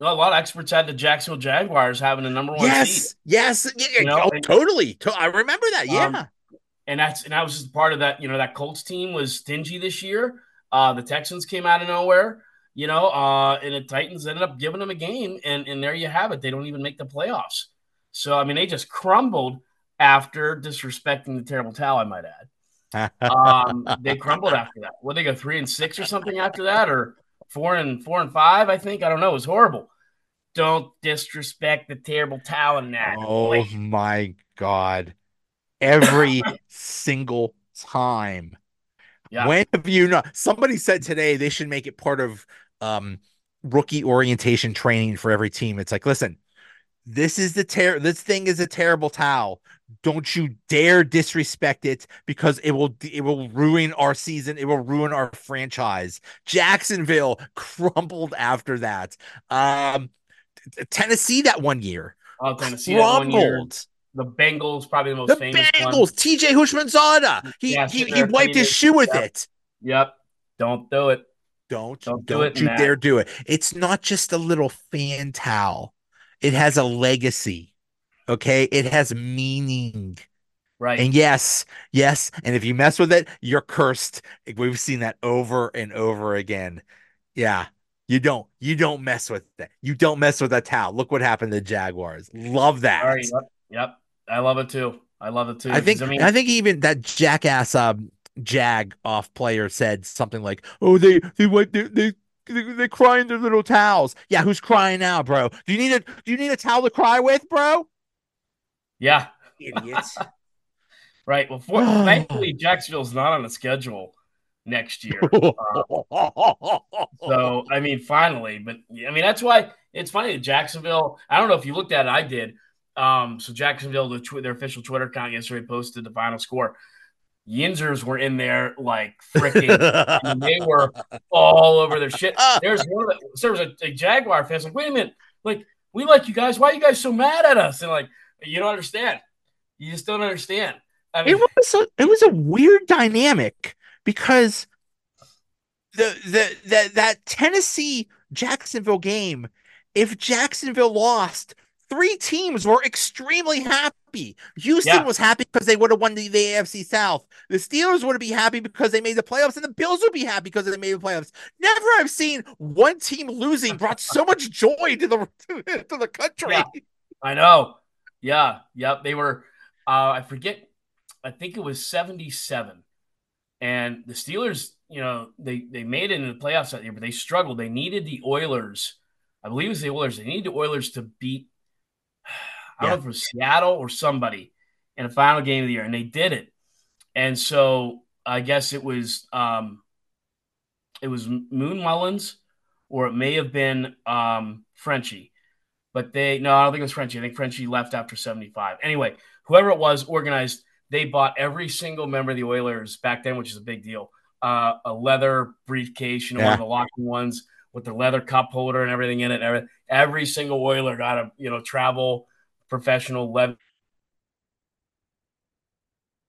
A lot of experts had the Jacksonville Jaguars having a number one seed. yes, yes, yeah, You know, oh, and- totally. To- I remember that. Yeah. Um, and that's and that was just part of that. You know, that Colts team was stingy this year. Uh, the Texans came out of nowhere. You know, uh, and the Titans ended up giving them a game, and and there you have it. They don't even make the playoffs. So I mean, they just crumbled after disrespecting the terrible towel. I might add. Um, they crumbled after that. What they go three and six or something after that, or four and four and five? I think I don't know. It was horrible. Don't disrespect the terrible talent. that. oh Boy. my God. Every single time. Yeah. When have you not? Somebody said today they should make it part of um rookie orientation training for every team. It's like, listen, this is the ter this thing is a terrible towel. Don't you dare disrespect it because it will it will ruin our season. It will ruin our franchise. Jacksonville crumbled after that. Um Tennessee that one year Oh, Tennessee that one year. crumbled. The Bengals, probably the most The famous one. Bengals, TJ Houshmandzadeh. He Yeah, he, he wiped his shoe with Yep. it. Yep. Don't do it. Don't Don't do don't it, you dare do it. It's not just a little fan towel. It has a legacy. Okay, it has meaning. Right. And yes, yes, and if you mess with it, you're cursed. We've seen that over and over again. Yeah. You don't you don't mess with that. You don't mess with that towel. Look what happened to Jaguars. Love that. All right. Yep. Yep. I love it too. I love it too. I think I mean, I think even that jackass um jag off player said something like, "Oh, they they went they they they, they cry in their little towels." Yeah, who's crying now, bro? Do you need a do you need a towel to cry with, bro? yeah. Idiots. Right. Well, for, thankfully, Jacksonville's not on the schedule next year. So, I mean, finally, but I mean, that's why it's funny that Jacksonville. I don't know if you looked at it. I did. Um, so Jacksonville, the tw- their official Twitter account yesterday posted the final score. Yinzers were in there like freaking. they were all over their shit. There's one of the, there was a, a Jaguar fan like, wait a minute, like we like you guys. Why are you guys so mad at us? And like, you don't understand. You just don't understand. I mean, it was a, it was a weird dynamic because the the the that Tennessee Jacksonville game, if Jacksonville lost, three teams were extremely happy. Houston Yeah. was happy because they would have won the, the AFC South. The Steelers would be happy because they made the playoffs, and the Bills would be happy because they made the playoffs. Never have seen one team losing brought so much joy to the to the country. Yeah. I know. Yeah. Yep. They were. Uh, I forget. I think it was seventy-seven, and the Steelers. You know, they they made it in the playoffs that year, but they struggled. They needed the Oilers. I believe it was the Oilers. They needed the Oilers to beat. I don't know if it was Seattle or somebody in the final game of the year, and they did it. And so I guess it was um, it was Moon Mullins, or it may have been um, Frenchie. But they no, I don't think it was Frenchie. I think Frenchie left after 75. Anyway, whoever it was organized, they bought every single member of the Oilers back then, which is a big deal. Uh, a leather briefcase, you know, one of the locking ones with the leather cup holder and everything in it. Every, every single Oiler got a you know travel professional leather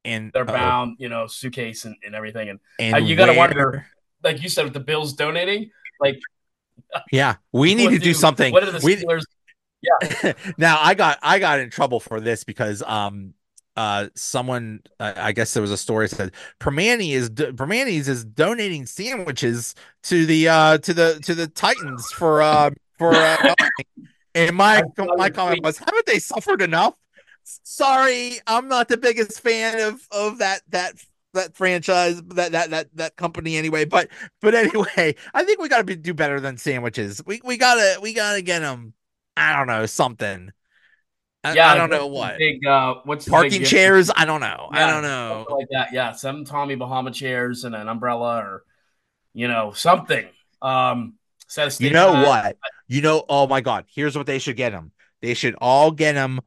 And uh-oh. bound you know suitcase and, and everything. And and uh, you gotta where- wonder, like you said, with the Bills donating, like Yeah, we need to do something. What are the We- Steelers? now I got I got in trouble for this because um uh someone uh, I guess there was a story said Primanti is do- Primanti's is donating sandwiches to the uh to the to the Titans for uh for uh and my my comment was haven't they suffered enough? Sorry, I'm not the biggest fan of of that that that franchise that that that that company anyway but but anyway i think we gotta be, do better than sandwiches we we gotta we gotta get them i don't know something I, Yeah, I don't know what big uh, what's the parking big gift? chairs i don't know i don't know like that. Yeah, some Tommy Bahama chairs and an umbrella or you know, something. Um, a You know what? You know, oh my God, here's what they should get them. They should all get them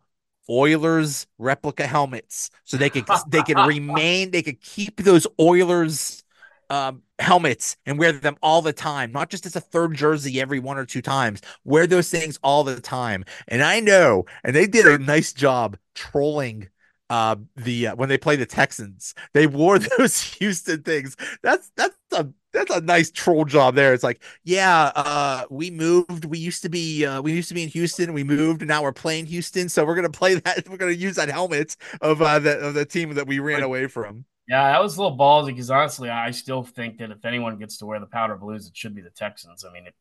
Oilers replica helmets so they could they could remain they could keep those Oilers um, helmets and wear them all the time, not just as a third jersey every one or two times. Wear those things all the time. And I know, and they did a nice job trolling uh, the uh, when they play the Texans. They wore those Houston things. That's that's a that's a nice troll job there. It's like, yeah, uh, we moved. We used to be uh, we used to be in Houston. We moved, and now we're playing Houston. So we're gonna play that. We're gonna use that helmet of uh, the of the team that we ran away from. Yeah, that was a little ballsy because honestly, I still think that if anyone gets to wear the powder blues, it should be the Texans. I mean, it,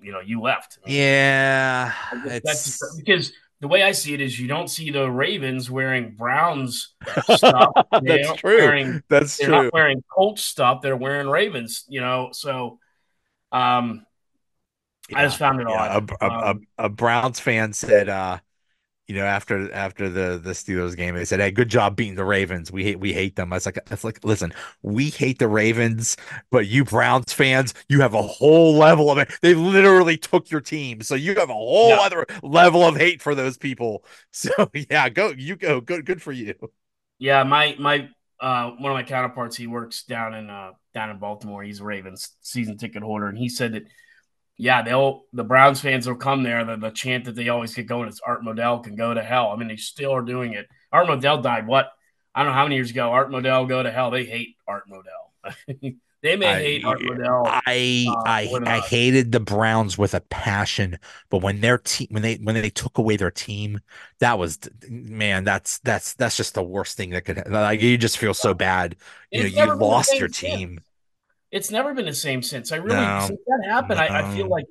you know, you left. I mean, yeah, because the way I see it is you don't see the Ravens wearing Browns stuff. that's true. Wearing, that's they're true. not wearing Colts stuff. They're wearing Ravens. You know, so um, yeah, I just found it yeah. odd. A, a, um, a, a Browns fan said, uh, you know, after after the the Steelers game, they said, "Hey, good job beating the Ravens. We hate we hate them." I was like, "It's like, listen, we hate the Ravens, but you Browns fans, you have a whole level of it. They literally took your team, so you have a whole yeah. other level of hate for those people. So yeah, go you go. Good good for you. Yeah, my my uh, one of my counterparts, he works down in uh, down in Baltimore. He's a Ravens season ticket holder, and he said that yeah, they'll the Browns fans will come there. The, the chant that they always get going is Art Modell can go to hell. I mean, they still are doing it. Art Modell died what? I don't know how many years ago. Art Modell go to hell. They hate Art Modell. they may I, hate Art Modell. I uh, I I hated the Browns with a passion, but when their team when they when they took away their team, that was man, that's that's that's just the worst thing that could like you just feel so bad. You know, you lost your team. It's never been the same since. I really no. since that happened. No. I, I, feel like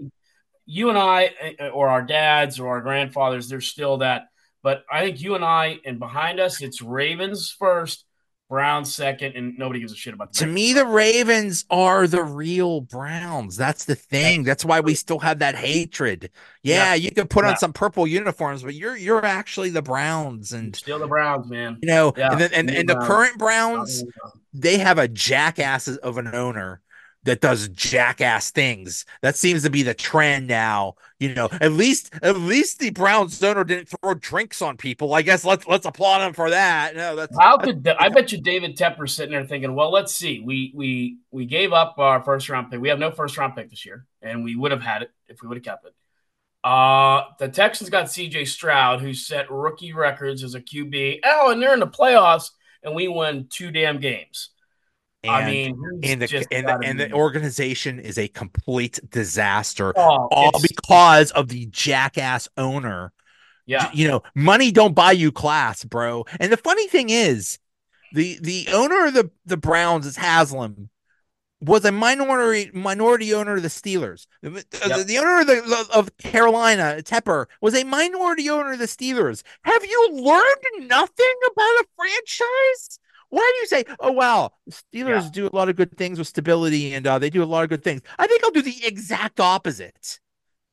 you and I, eh, or our dads or our grandfathers, there's still that. But I think you and I, and behind us, it's Ravens first, Browns second, and nobody gives a shit about. The to me, the Ravens are the real Browns. That's the thing. That's why we still have that hatred. Yeah, yeah. you can put yeah. on some purple uniforms, but you're you're actually the Browns, and still the Browns, man. You know, yeah. and then, and, and the current Browns they have a jackass of an owner that does jackass things. That seems to be the trend now. You know, at least at least the Browns owner didn't throw drinks on people. I guess let's let's applaud him for that. No, that's how could I bet you David Tepper sitting there thinking, well, let's see. We we we gave up our first round pick. We have no first round pick this year, and we would have had it if we would have kept it. Uh, the Texans got CJ Stroud, who set rookie records as a QB. Oh, and they're in the playoffs and we won two damn games. And, I mean, and the and the, and the organization is a complete disaster, oh, all because of the jackass owner. Yeah, you know, money don't buy you class, bro. And the funny thing is, the the owner of the the Browns is Haslam, was a minority minority owner of the Steelers. Yep. The, the, owner of, the, of Carolina, Tepper, was a minority owner of the Steelers. Have you learned nothing about a franchise? Why do you say, "Oh wow, Steelers yeah. do a lot of good things with stability and uh, they do a lot of good things"? I think I'll do the exact opposite.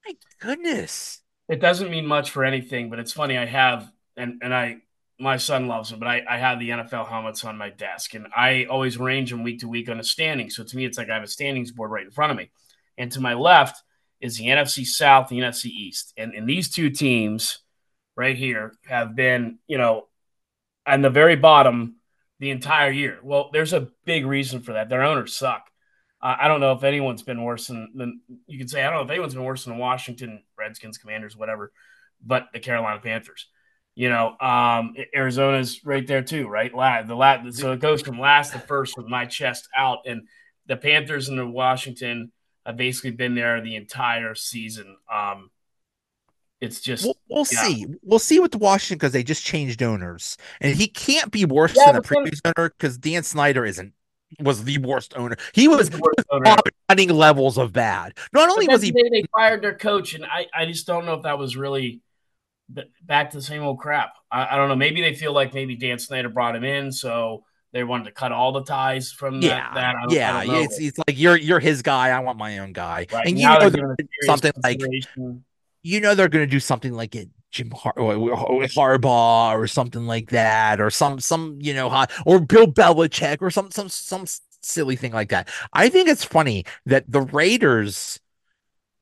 My goodness, it doesn't mean much for anything, but it's funny. I have and and I my son loves them, but I, I have the NFL helmets on my desk and I always range them week to week on a standing. So to me, it's like I have a standings board right in front of me. And to my left is the NFC South, the NFC East. And, and these two teams right here have been, you know, on the very bottom the entire year. Well, there's a big reason for that. Their owners suck. Uh, I don't know if anyone's been worse than, than you can say. I don't know if anyone's been worse than the Washington Redskins, Commanders, whatever, but the Carolina Panthers. You know, um, Arizona's right there too, right? The last, so it goes from last to first with my chest out, and the Panthers and the Washington have basically been there the entire season. Um, it's just we'll, we'll yeah. see. We'll see with Washington because they just changed owners, and he can't be worse yeah, than the previous then, owner because Dan Snyder isn't was the worst owner. He was running levels of bad. Not only was he they, they fired their coach, and I I just don't know if that was really back to the same old crap. I, I, don't know. Maybe they feel like maybe Dan Snyder brought him in, so they wanted to cut all the ties from yeah, that. that. yeah, it's, it's like you're you're his guy. I want my own guy, right. and you know something like you know they're going to do something like it. Jim Har- Harbaugh or something like that, or some some you know or Bill Belichick or some some some silly thing like that. I think it's funny that the Raiders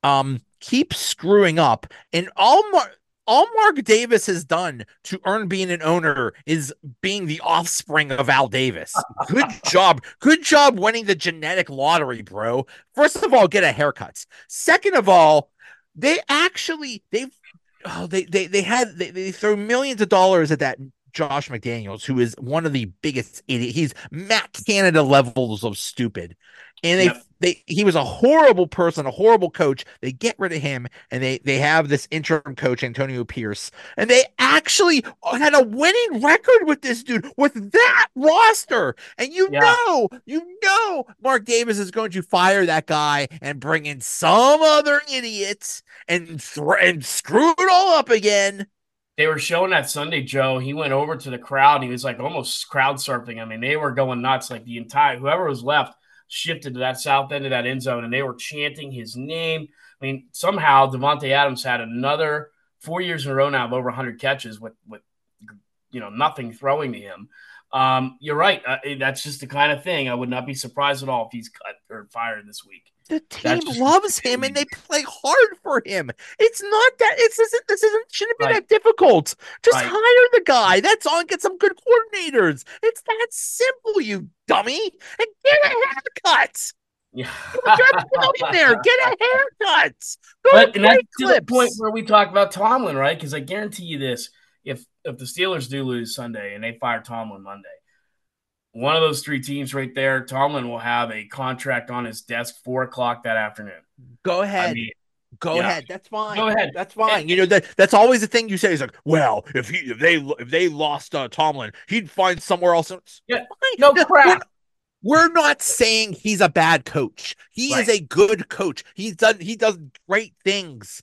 um keep screwing up and all Mar- all Mark Davis has done to earn being an owner is being the offspring of Al Davis. Good job. Good job winning the genetic lottery, bro. First of all, get a haircut. Second of all, they actually they've oh they they they had they, they throw millions of dollars at that Josh McDaniels, who is one of the biggest idiot. He's Matt Canada levels of stupid. And they yep. they he was a horrible person, a horrible coach. They get rid of him and they they have this interim coach Antonio Pierce. And they actually had a winning record with this dude with that roster. And you yeah. know, you know Mark Davis is going to fire that guy and bring in some other idiots and th- and screw it all up again they were showing that Sunday, Joe. He went over to the crowd. he was like almost crowd surfing. I mean, they were going nuts. Like the entire whoever was left shifted to that south end of that end zone, and they were chanting his name. I mean, somehow Davante Adams had another four years in a row now of over 100 catches with with you know nothing throwing to him. Um, you're right. Uh, that's just the kind of thing. I would not be surprised at all if he's cut or fired this week. The team loves him and they play hard for him. It's not that it's isn't this isn't shouldn't be right. that difficult. Just right. hire the guy. That's all. Get some good coordinators. It's that simple, you dummy. And get a haircut. Yeah. There. Get a haircut. Go but and that's to the point where we talk about Tomlin, right? Because I guarantee you this: if if the Steelers do lose Sunday and they fire Tomlin Monday, one of those three teams right there, Tomlin will have a contract on his desk four o'clock that afternoon. Go ahead. I mean, Go yeah. ahead. That's fine. Go ahead. That's fine. And, you know that that's always the thing you say is like, well, if he if they if they lost uh, Tomlin, he'd find somewhere else. Yeah. No crap. We're not saying he's a bad coach. He right. is a good coach. He's done he does great things.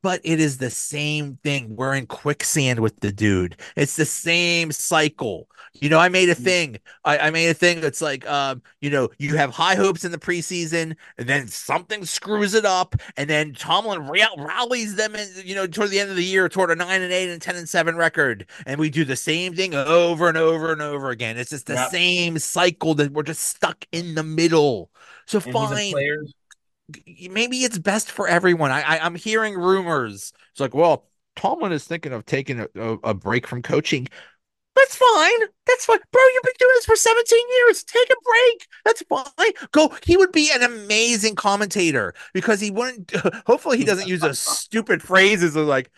But it is the same thing. We're in quicksand with the dude. It's the same cycle. You know, I made a mm. thing. I, I made a thing that's like um, you know, you have high hopes in the preseason, and then something screws it up, and then Tomlin rallies them in, you know, toward the end of the year toward a nine and eight and ten and seven record. And we do the same thing over and over and over again. It's just the yep. same cycle that we're just stuck in the middle. So and fine. Maybe it's best for everyone. I, I am hearing rumors. It's like, well, Tomlin is thinking of taking a, a, a break from coaching. That's fine. That's fine. Bro, you've been doing this for 17 years. Take a break. That's fine. Go. He would be an amazing commentator because he wouldn't hopefully he doesn't use those stupid phrases of like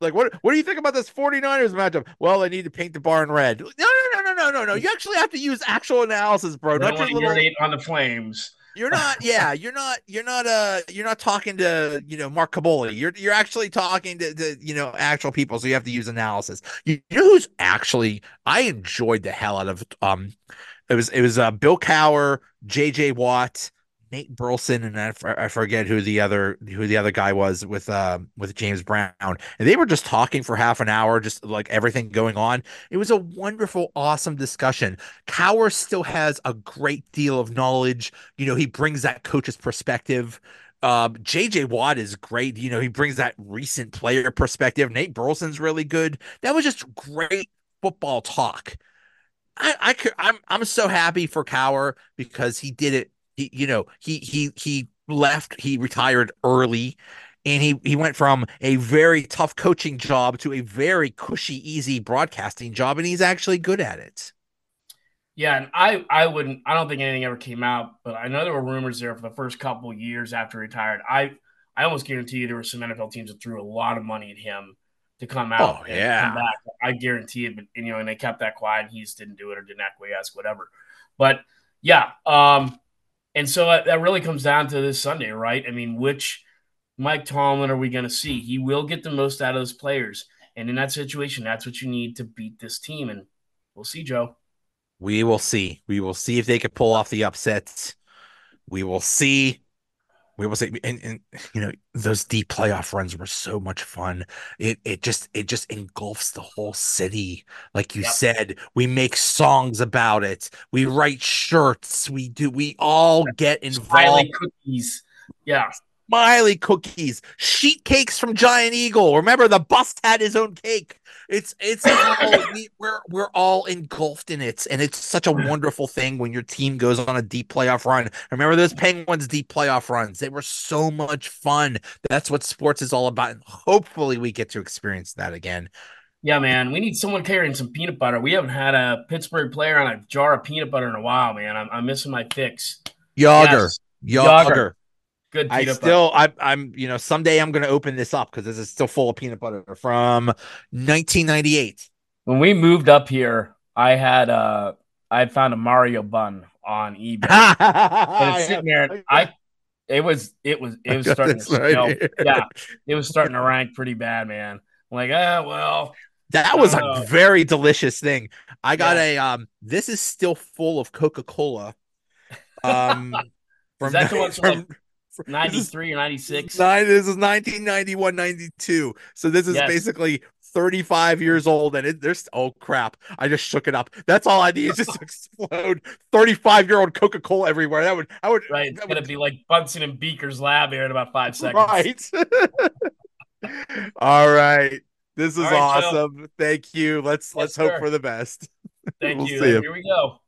like what what do you think about this 49ers matchup? Well, I need to paint the barn red. No, no, no, no, no, no, no. You actually have to use actual analysis, bro. Not your little on the flames. You're not, yeah, you're not, you're not, uh, you're not talking to, you know, Mark Kaboly. You're, you're actually talking to, to, you know, actual people. So you have to use analysis. You, you know who's actually, I enjoyed the hell out of, um, it was, it was, uh, Bill Cowher, JJ Watt, Nate Burleson and I, I forget who the other who the other guy was with uh with James Brown. And they were just talking for half an hour just like everything going on. It was a wonderful awesome discussion. Cowher still has a great deal of knowledge. You know he brings that coach's perspective. Um JJ Watt is great. You know he brings that recent player perspective. Nate Burleson's really good. That was just great football talk. I, I could, I'm I'm so happy for Cowher because he did it he, you know, he he he left. He retired early, and he he went from a very tough coaching job to a very cushy, easy broadcasting job, and he's actually good at it. Yeah, and I I wouldn't. I don't think anything ever came out, but I know there were rumors there for the first couple years after he retired. I I almost guarantee you there were some NFL teams that threw a lot of money at him to come out. Oh yeah, I guarantee it. But you know, and they kept that quiet. and He just didn't do it or didn't acquiesce, whatever. But yeah, um, and so that really comes down to this Sunday, right? I mean, which Mike Tomlin are we going to see? He will get the most out of those players. And in that situation, that's what you need to beat this team. And we'll see, Joe. We will see. We will see if they can pull off the upsets. We will see we will say and, and you know those deep playoff runs were so much fun. It it just it just engulfs the whole city. Like you yep. said we make songs about it. We write shirts. We do we all get involved. cookies. Yeah Smiley cookies, sheet cakes from Giant Eagle. Remember, the bus had his own cake. It's it's all, we, we're we're all engulfed in it, and it's such a wonderful thing when your team goes on a deep playoff run. Remember those Penguins deep playoff runs? They were so much fun. That's what sports is all about, and hopefully we get to experience that again. Yeah, man, we need someone carrying some peanut butter. We haven't had a Pittsburgh player on a jar of peanut butter in a while, man. I'm, I'm missing my fix. Jagr, Yes. Jagr. Good I butter. still, I, I'm, you know, someday I'm going to open this up because this is still full of peanut butter from 1998. When we moved up here, I had uh I had found a Mario bun on eBay. and it's sitting there and I it was it was it was starting to right. Yeah, it was starting to rank pretty bad, man. I'm like, ah, well, That was a Oh. very delicious thing. I got Yeah. a um this is still full of Coca-Cola. Um Is that the one from, from- 93 or 96. Nine, this is 1991, 92. So this is Yes. basically 35 years old, and it, there's oh crap! I just shook it up. That's all I need is just to explode 35 year old Coca Cola everywhere. That would, I would, Right, it's gonna would- be like Bunsen and Beaker's lab here in about five seconds. right. all right, this is right, Joe. awesome. Thank you. Let's let's Yes, hope for the best. Thank We'll you. Here we go.